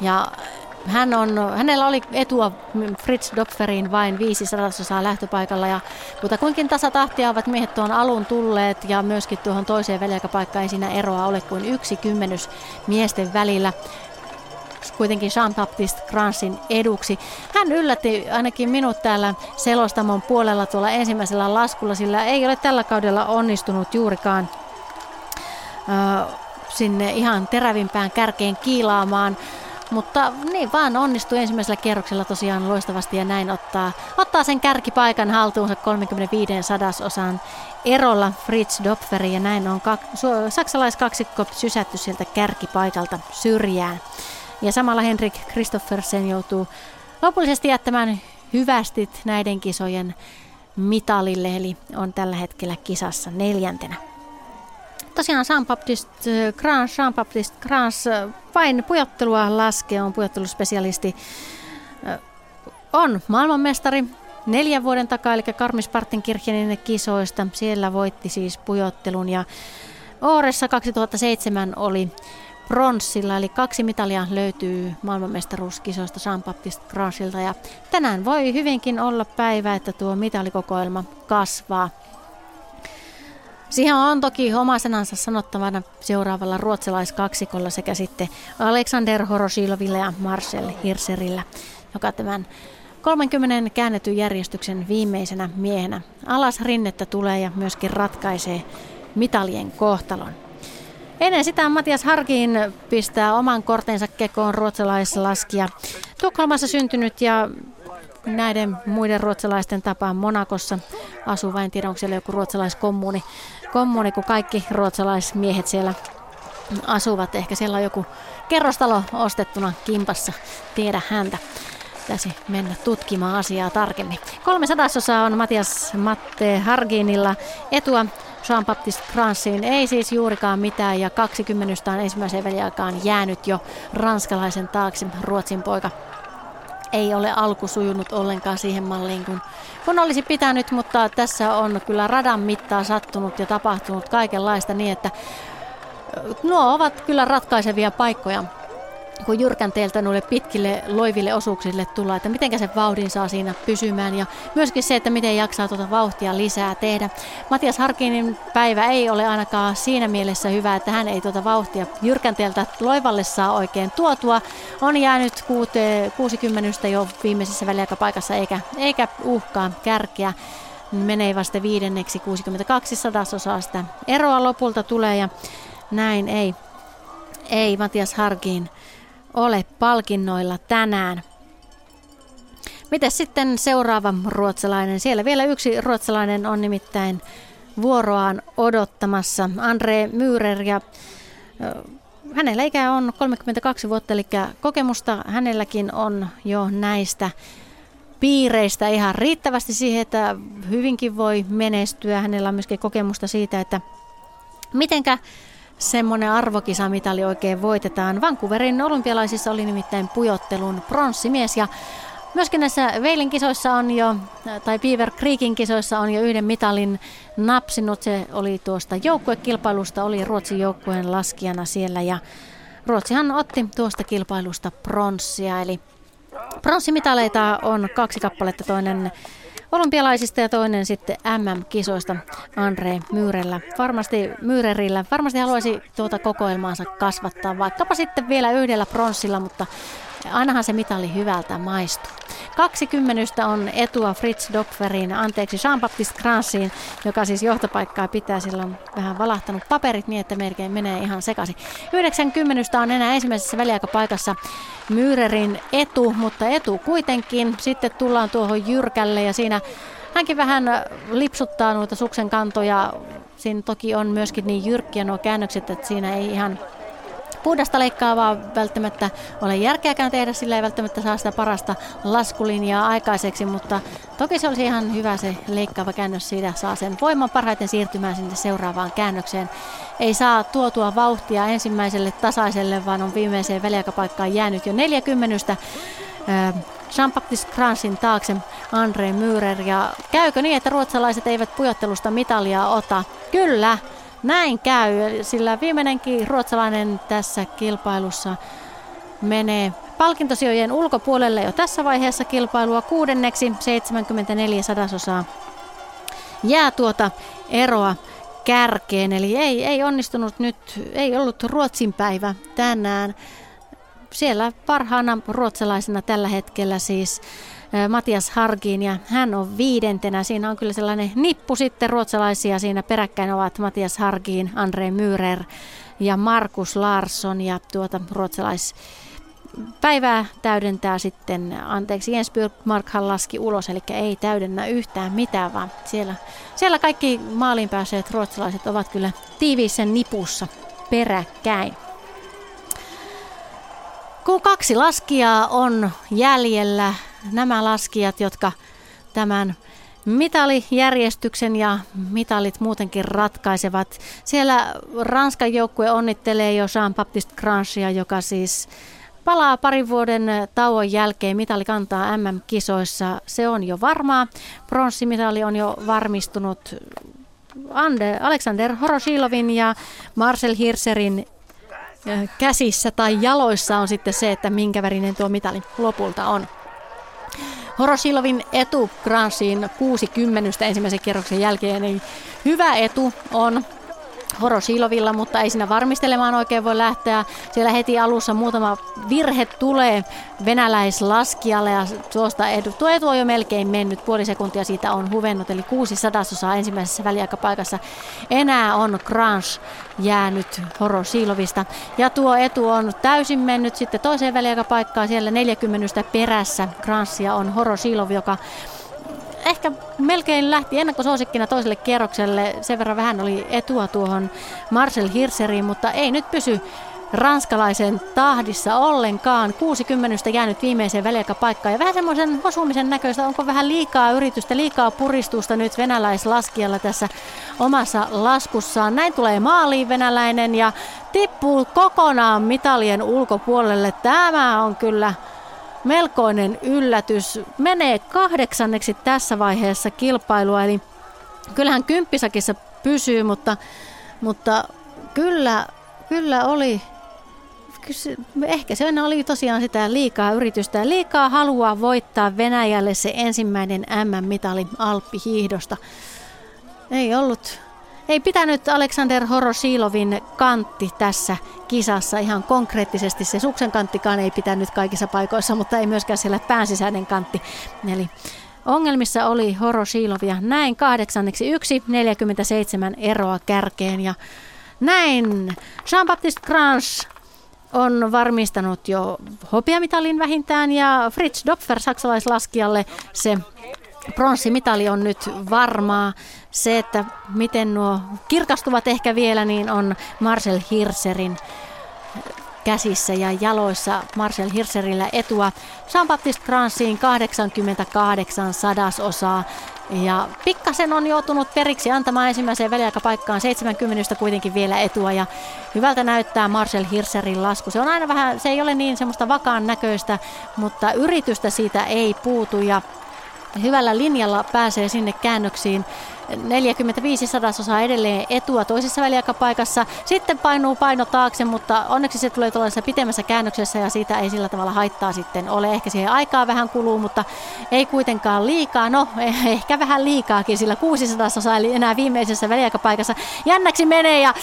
Ja hän on, hänellä oli etua Fritz Dopferiin vain viisi sadasosaa lähtöpaikalla ja mutta kuinkin tasatahtia ovat miehet tuon alun tulleet ja myöskin tuohon toiseen väliaikapaikkaan ei siinä eroa ole kuin yksi kymmenys miesten välillä kuitenkin Jean-Baptiste Gransin eduksi. Hän yllätti ainakin minut täällä selostamon puolella tuolla ensimmäisellä laskulla, sillä ei ole tällä kaudella onnistunut juurikaan äh, sinne ihan terävimpään kärkeen kiilaamaan. Mutta niin vaan onnistui ensimmäisellä kierroksella tosiaan loistavasti ja näin ottaa, ottaa sen kärkipaikan haltuunsa 35 sadasosan erolla Fritz Dopferi ja näin on kak, saksalaiskaksikko sysätty sieltä kärkipaikalta syrjään. Ja samalla Henrik Kristoffersen joutuu lopullisesti jättämään hyvästit näiden kisojen mitalille, eli on tällä hetkellä kisassa neljäntenä. Tosiaan Jean-Baptiste Grans, Jean-Baptiste Grans vain pujottelua laskee, on pujotteluspesialisti. On maailmanmestari neljän vuoden takaa, eli Karmis-Partenkirchenin kisoista. Siellä voitti siis pujottelun ja Ooressa 2007 oli pronssilla, eli kaksi mitalia löytyy maailmanmestaruuskisoista Jean-Baptiste Gransilta ja tänään voi hyvinkin olla päivä, että tuo mitalikokoelma kasvaa. Siihen on toki oma sanansa sanottavana seuraavalla ruotsalaiskaksikolla sekä sitten Alexander Horosilovilla ja Marcel Hirserillä, joka tämän 30 käännetyn järjestyksen viimeisenä miehenä alas rinnettä tulee ja myöskin ratkaisee mitalien kohtalon. Ennen sitä Matias Harkin pistää oman kortensa kekoon ruotsalaislaskija. Tukholmassa syntynyt ja näiden muiden ruotsalaisten tapaan Monakossa asuu vain tiedä, onko siellä joku ruotsalaiskommuuni, kommuni, kun kaikki ruotsalaismiehet siellä asuvat. Ehkä siellä on joku kerrostalo ostettuna kimpassa, tiedä häntä. Pitäisi mennä tutkimaan asiaa tarkemmin. Kolme sadasosaa on Matias Matte Harginilla etua Jean-Baptiste Fransiin ei siis juurikaan mitään ja 20 on ensimmäiseen väliaikaan jäänyt jo ranskalaisen taakse Ruotsin poika. Ei ole alku sujunut ollenkaan siihen malliin kun, kun olisi pitänyt, mutta tässä on kyllä radan mittaa sattunut ja tapahtunut kaikenlaista niin, että nuo ovat kyllä ratkaisevia paikkoja kun jyrkänteeltä noille pitkille loiville osuuksille tulla, että miten se vauhdin saa siinä pysymään ja myöskin se, että miten jaksaa tuota vauhtia lisää tehdä. Matias Harkinin päivä ei ole ainakaan siinä mielessä hyvä, että hän ei tuota vauhtia jyrkänteeltä loivalle saa oikein tuotua. On jäänyt 60 jo viimeisessä väliaikapaikassa eikä, eikä uhkaa kärkeä menee vasta viidenneksi 62 sadasosaa sitä eroa lopulta tulee ja näin ei, ei Matias Harkin ole palkinnoilla tänään. Miten sitten seuraava ruotsalainen? Siellä vielä yksi ruotsalainen on nimittäin vuoroaan odottamassa. Andre Myyrer ja hänellä ikä on 32 vuotta, eli kokemusta hänelläkin on jo näistä piireistä ihan riittävästi siihen, että hyvinkin voi menestyä. Hänellä on myöskin kokemusta siitä, että mitenkä semmoinen arvokisamitali oikein voitetaan. Vancouverin olympialaisissa oli nimittäin pujottelun pronssimies ja Myöskin näissä Veilin kisoissa on jo, tai Beaver Creekin kisoissa on jo yhden mitalin napsinut. Se oli tuosta joukkuekilpailusta, oli Ruotsin joukkueen laskijana siellä ja Ruotsihan otti tuosta kilpailusta pronssia. Eli pronssimitaleita on kaksi kappaletta, toinen olympialaisista ja toinen sitten MM-kisoista Andre Myyrellä. Varmasti Myyrerillä varmasti haluaisi tuota kokoelmaansa kasvattaa, vaikkapa sitten vielä yhdellä pronssilla, mutta ainahan se mitali hyvältä maistuu. 20 on etua Fritz Dopferin, anteeksi Jean-Baptiste joka siis johtopaikkaa pitää. Sillä on vähän valahtanut paperit niin, että melkein menee ihan sekaisin. 90 on enää ensimmäisessä väliaikapaikassa Myyrerin etu, mutta etu kuitenkin. Sitten tullaan tuohon Jyrkälle ja siinä hänkin vähän lipsuttaa noita suksen kantoja. Siinä toki on myöskin niin jyrkkiä nuo käännökset, että siinä ei ihan puhdasta leikkaavaa välttämättä ole järkeäkään tehdä, sillä ei välttämättä saa sitä parasta laskulinjaa aikaiseksi, mutta toki se olisi ihan hyvä se leikkaava käännös, siitä saa sen voiman parhaiten siirtymään sinne seuraavaan käännökseen. Ei saa tuotua vauhtia ensimmäiselle tasaiselle, vaan on viimeiseen väliaikapaikkaan jäänyt jo 40 Jean-Baptiste Kransin taakse Andre Mürer. Ja käykö niin, että ruotsalaiset eivät pujottelusta mitalia ota? Kyllä, näin käy, sillä viimeinenkin ruotsalainen tässä kilpailussa menee palkintosijojen ulkopuolelle jo tässä vaiheessa kilpailua kuudenneksi 74 sadasosaa jää tuota eroa kärkeen. Eli ei, ei onnistunut nyt, ei ollut Ruotsin päivä tänään. Siellä parhaana ruotsalaisena tällä hetkellä siis Matias Hargin ja hän on viidentenä. Siinä on kyllä sellainen nippu sitten ruotsalaisia. Siinä peräkkäin ovat Matias Hargin, Andre Myrer ja Markus Larsson ja tuota ruotsalais päivää täydentää sitten, anteeksi, Jens Markhan laski ulos, eli ei täydennä yhtään mitään, vaan siellä, siellä kaikki maaliin päässeet ruotsalaiset ovat kyllä tiiviissä nipussa peräkkäin. Kun kaksi laskijaa on jäljellä, nämä laskijat, jotka tämän mitalijärjestyksen ja mitalit muutenkin ratkaisevat. Siellä Ranskan joukkue onnittelee jo Jean-Baptiste Granchia, joka siis palaa parin vuoden tauon jälkeen. Mitali kantaa MM-kisoissa. Se on jo varmaa. Pronssimitali on jo varmistunut Ande, Alexander Horoshilovin ja Marcel Hirserin käsissä tai jaloissa on sitten se, että minkä värinen tuo mitali lopulta on. Horoshilovin etu Gransiin 60 ensimmäisen kierroksen jälkeen, niin hyvä etu on Horosilovilla, mutta ei siinä varmistelemaan oikein voi lähteä. Siellä heti alussa muutama virhe tulee venäläislaskijalle ja tuosta edu, tuo etu on jo melkein mennyt. Puoli sekuntia siitä on huvennut, eli kuusi sadasosaa ensimmäisessä väliaikapaikassa. Enää on Grans jäänyt Horosilovista. Ja tuo etu on täysin mennyt sitten toiseen väliaikapaikkaan. Siellä 40 perässä Gransia on Horosilov, joka ehkä melkein lähti ennakkosuosikkina toiselle kierrokselle. Sen verran vähän oli etua tuohon Marcel Hirseriin, mutta ei nyt pysy ranskalaisen tahdissa ollenkaan. 60 jäänyt viimeiseen väliaikapaikkaan ja vähän semmoisen osumisen näköistä. Onko vähän liikaa yritystä, liikaa puristusta nyt venäläislaskijalla tässä omassa laskussaan. Näin tulee maaliin venäläinen ja tippuu kokonaan mitalien ulkopuolelle. Tämä on kyllä melkoinen yllätys. Menee kahdeksanneksi tässä vaiheessa kilpailua, eli kyllähän kymppisakissa pysyy, mutta, mutta kyllä, kyllä oli ehkä se oli tosiaan sitä liikaa yritystä, liikaa haluaa voittaa Venäjälle se ensimmäinen MM-mitali Alppihiihdosta. Ei ollut ei pitänyt Aleksander Horosilovin kantti tässä kisassa ihan konkreettisesti. Se suksen kanttikaan ei pitänyt kaikissa paikoissa, mutta ei myöskään siellä päänsisäinen kantti. Eli ongelmissa oli Horosilovia. Näin kahdeksanneksi yksi, 47 eroa kärkeen ja näin Jean-Baptiste Grans on varmistanut jo hopeamitalin vähintään ja Fritz Dopfer saksalaislaskijalle se pronssimitali on nyt varmaa. Se, että miten nuo kirkastuvat ehkä vielä, niin on Marcel Hirserin käsissä ja jaloissa Marcel Hirserillä etua. Jean-Baptiste Gransiin 88 sadasosaa ja pikkasen on joutunut periksi antamaan ensimmäiseen väliaikapaikkaan 70 kuitenkin vielä etua ja hyvältä näyttää Marcel Hirserin lasku. Se on aina vähän, se ei ole niin semmoista vakaan näköistä, mutta yritystä siitä ei puutu ja hyvällä linjalla pääsee sinne käännöksiin. 45 sadasosaa edelleen etua toisessa väliaikapaikassa. Sitten painuu paino taakse, mutta onneksi se tulee tuollaisessa pitemmässä käännöksessä ja siitä ei sillä tavalla haittaa sitten ole. Ehkä siihen aikaa vähän kuluu, mutta ei kuitenkaan liikaa. No, ehkä vähän liikaakin, sillä 600 osaa eli enää viimeisessä väliaikapaikassa. Jännäksi menee ja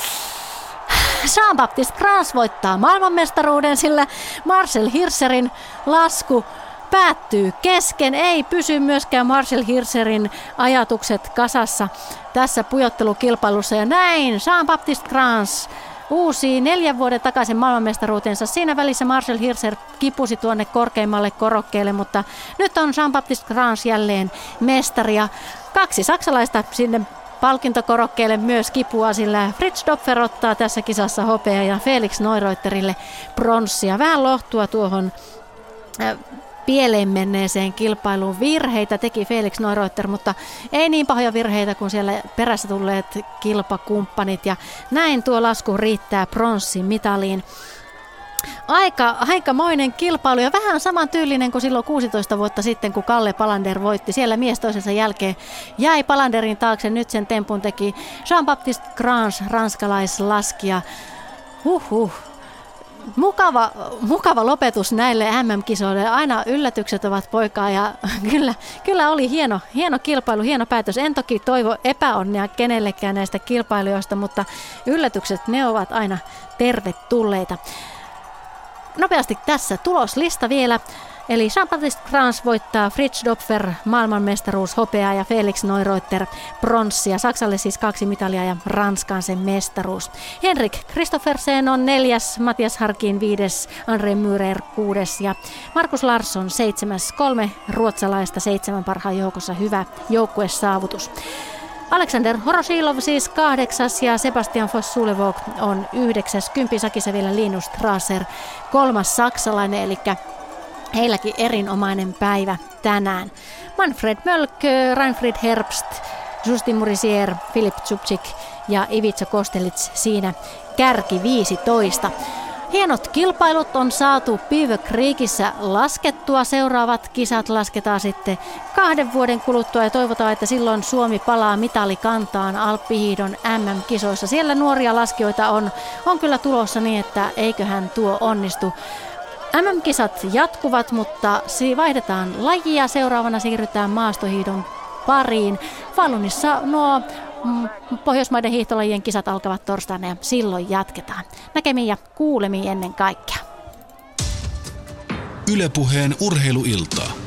Jean-Baptiste Grans voittaa maailmanmestaruuden, sillä Marcel Hirserin lasku päättyy kesken. Ei pysy myöskään Marcel Hirserin ajatukset kasassa tässä pujottelukilpailussa. Ja näin Jean-Baptiste Grans uusi neljän vuoden takaisin maailmanmestaruutensa. Siinä välissä Marcel Hirser kipusi tuonne korkeimmalle korokkeelle, mutta nyt on Jean-Baptiste Grans jälleen mestari ja kaksi saksalaista sinne palkintokorokkeelle myös kipua, sillä Fritz Dopfer ottaa tässä kisassa hopea ja Felix Neureuterille pronssia. Vähän lohtua tuohon äh, pieleen menneeseen kilpailuun. Virheitä teki Felix Neureuter, mutta ei niin pahoja virheitä kuin siellä perässä tulleet kilpakumppanit. Ja näin tuo lasku riittää pronssin mitaliin. Aika, aikamoinen kilpailu ja vähän saman tyylinen kuin silloin 16 vuotta sitten, kun Kalle Palander voitti. Siellä mies toisensa jälkeen jäi Palanderin taakse. Nyt sen tempun teki Jean-Baptiste Grans, ranskalaislaskija. Huhhuh, mukava, mukava lopetus näille MM-kisoille. Aina yllätykset ovat poikaa ja kyllä, kyllä oli hieno, hieno kilpailu, hieno päätös. En toki toivo epäonnia kenellekään näistä kilpailijoista, mutta yllätykset ne ovat aina tervetulleita. Nopeasti tässä tuloslista vielä. Eli Jean-Baptiste Grans voittaa Fritz Dopfer maailmanmestaruus hopeaa ja Felix Neureuter pronssia. Saksalle siis kaksi mitalia ja Ranskaan sen mestaruus. Henrik Kristoffersen on neljäs, Matias Harkin viides, Andre Mürer kuudes ja Markus Larsson seitsemäs. Kolme ruotsalaista seitsemän parhaan joukossa hyvä joukkuesaavutus. Alexander Horosilov siis kahdeksas ja Sebastian Foss-Sulevog on yhdeksäs. Kympisakissa vielä Linus Strasser kolmas saksalainen, eli heilläkin erinomainen päivä tänään. Manfred Mölk, Reinfried Herbst, Justin Murisier, Filip Zubcik ja Ivica Kostelits siinä kärki 15. Hienot kilpailut on saatu Beaver Creekissä laskettua. Seuraavat kisat lasketaan sitten kahden vuoden kuluttua ja toivotaan, että silloin Suomi palaa mitalikantaan Alppihiidon MM-kisoissa. Siellä nuoria laskijoita on, on kyllä tulossa niin, että eiköhän tuo onnistu. MM-kisat jatkuvat, mutta vaihdetaan lajia. Seuraavana siirrytään maastohiidon pariin. Falunissa nuo mm, Pohjoismaiden hiihtolajien kisat alkavat torstaina ja silloin jatketaan. Näkemiin ja kuulemiin ennen kaikkea. Ylepuheen urheiluiltaa.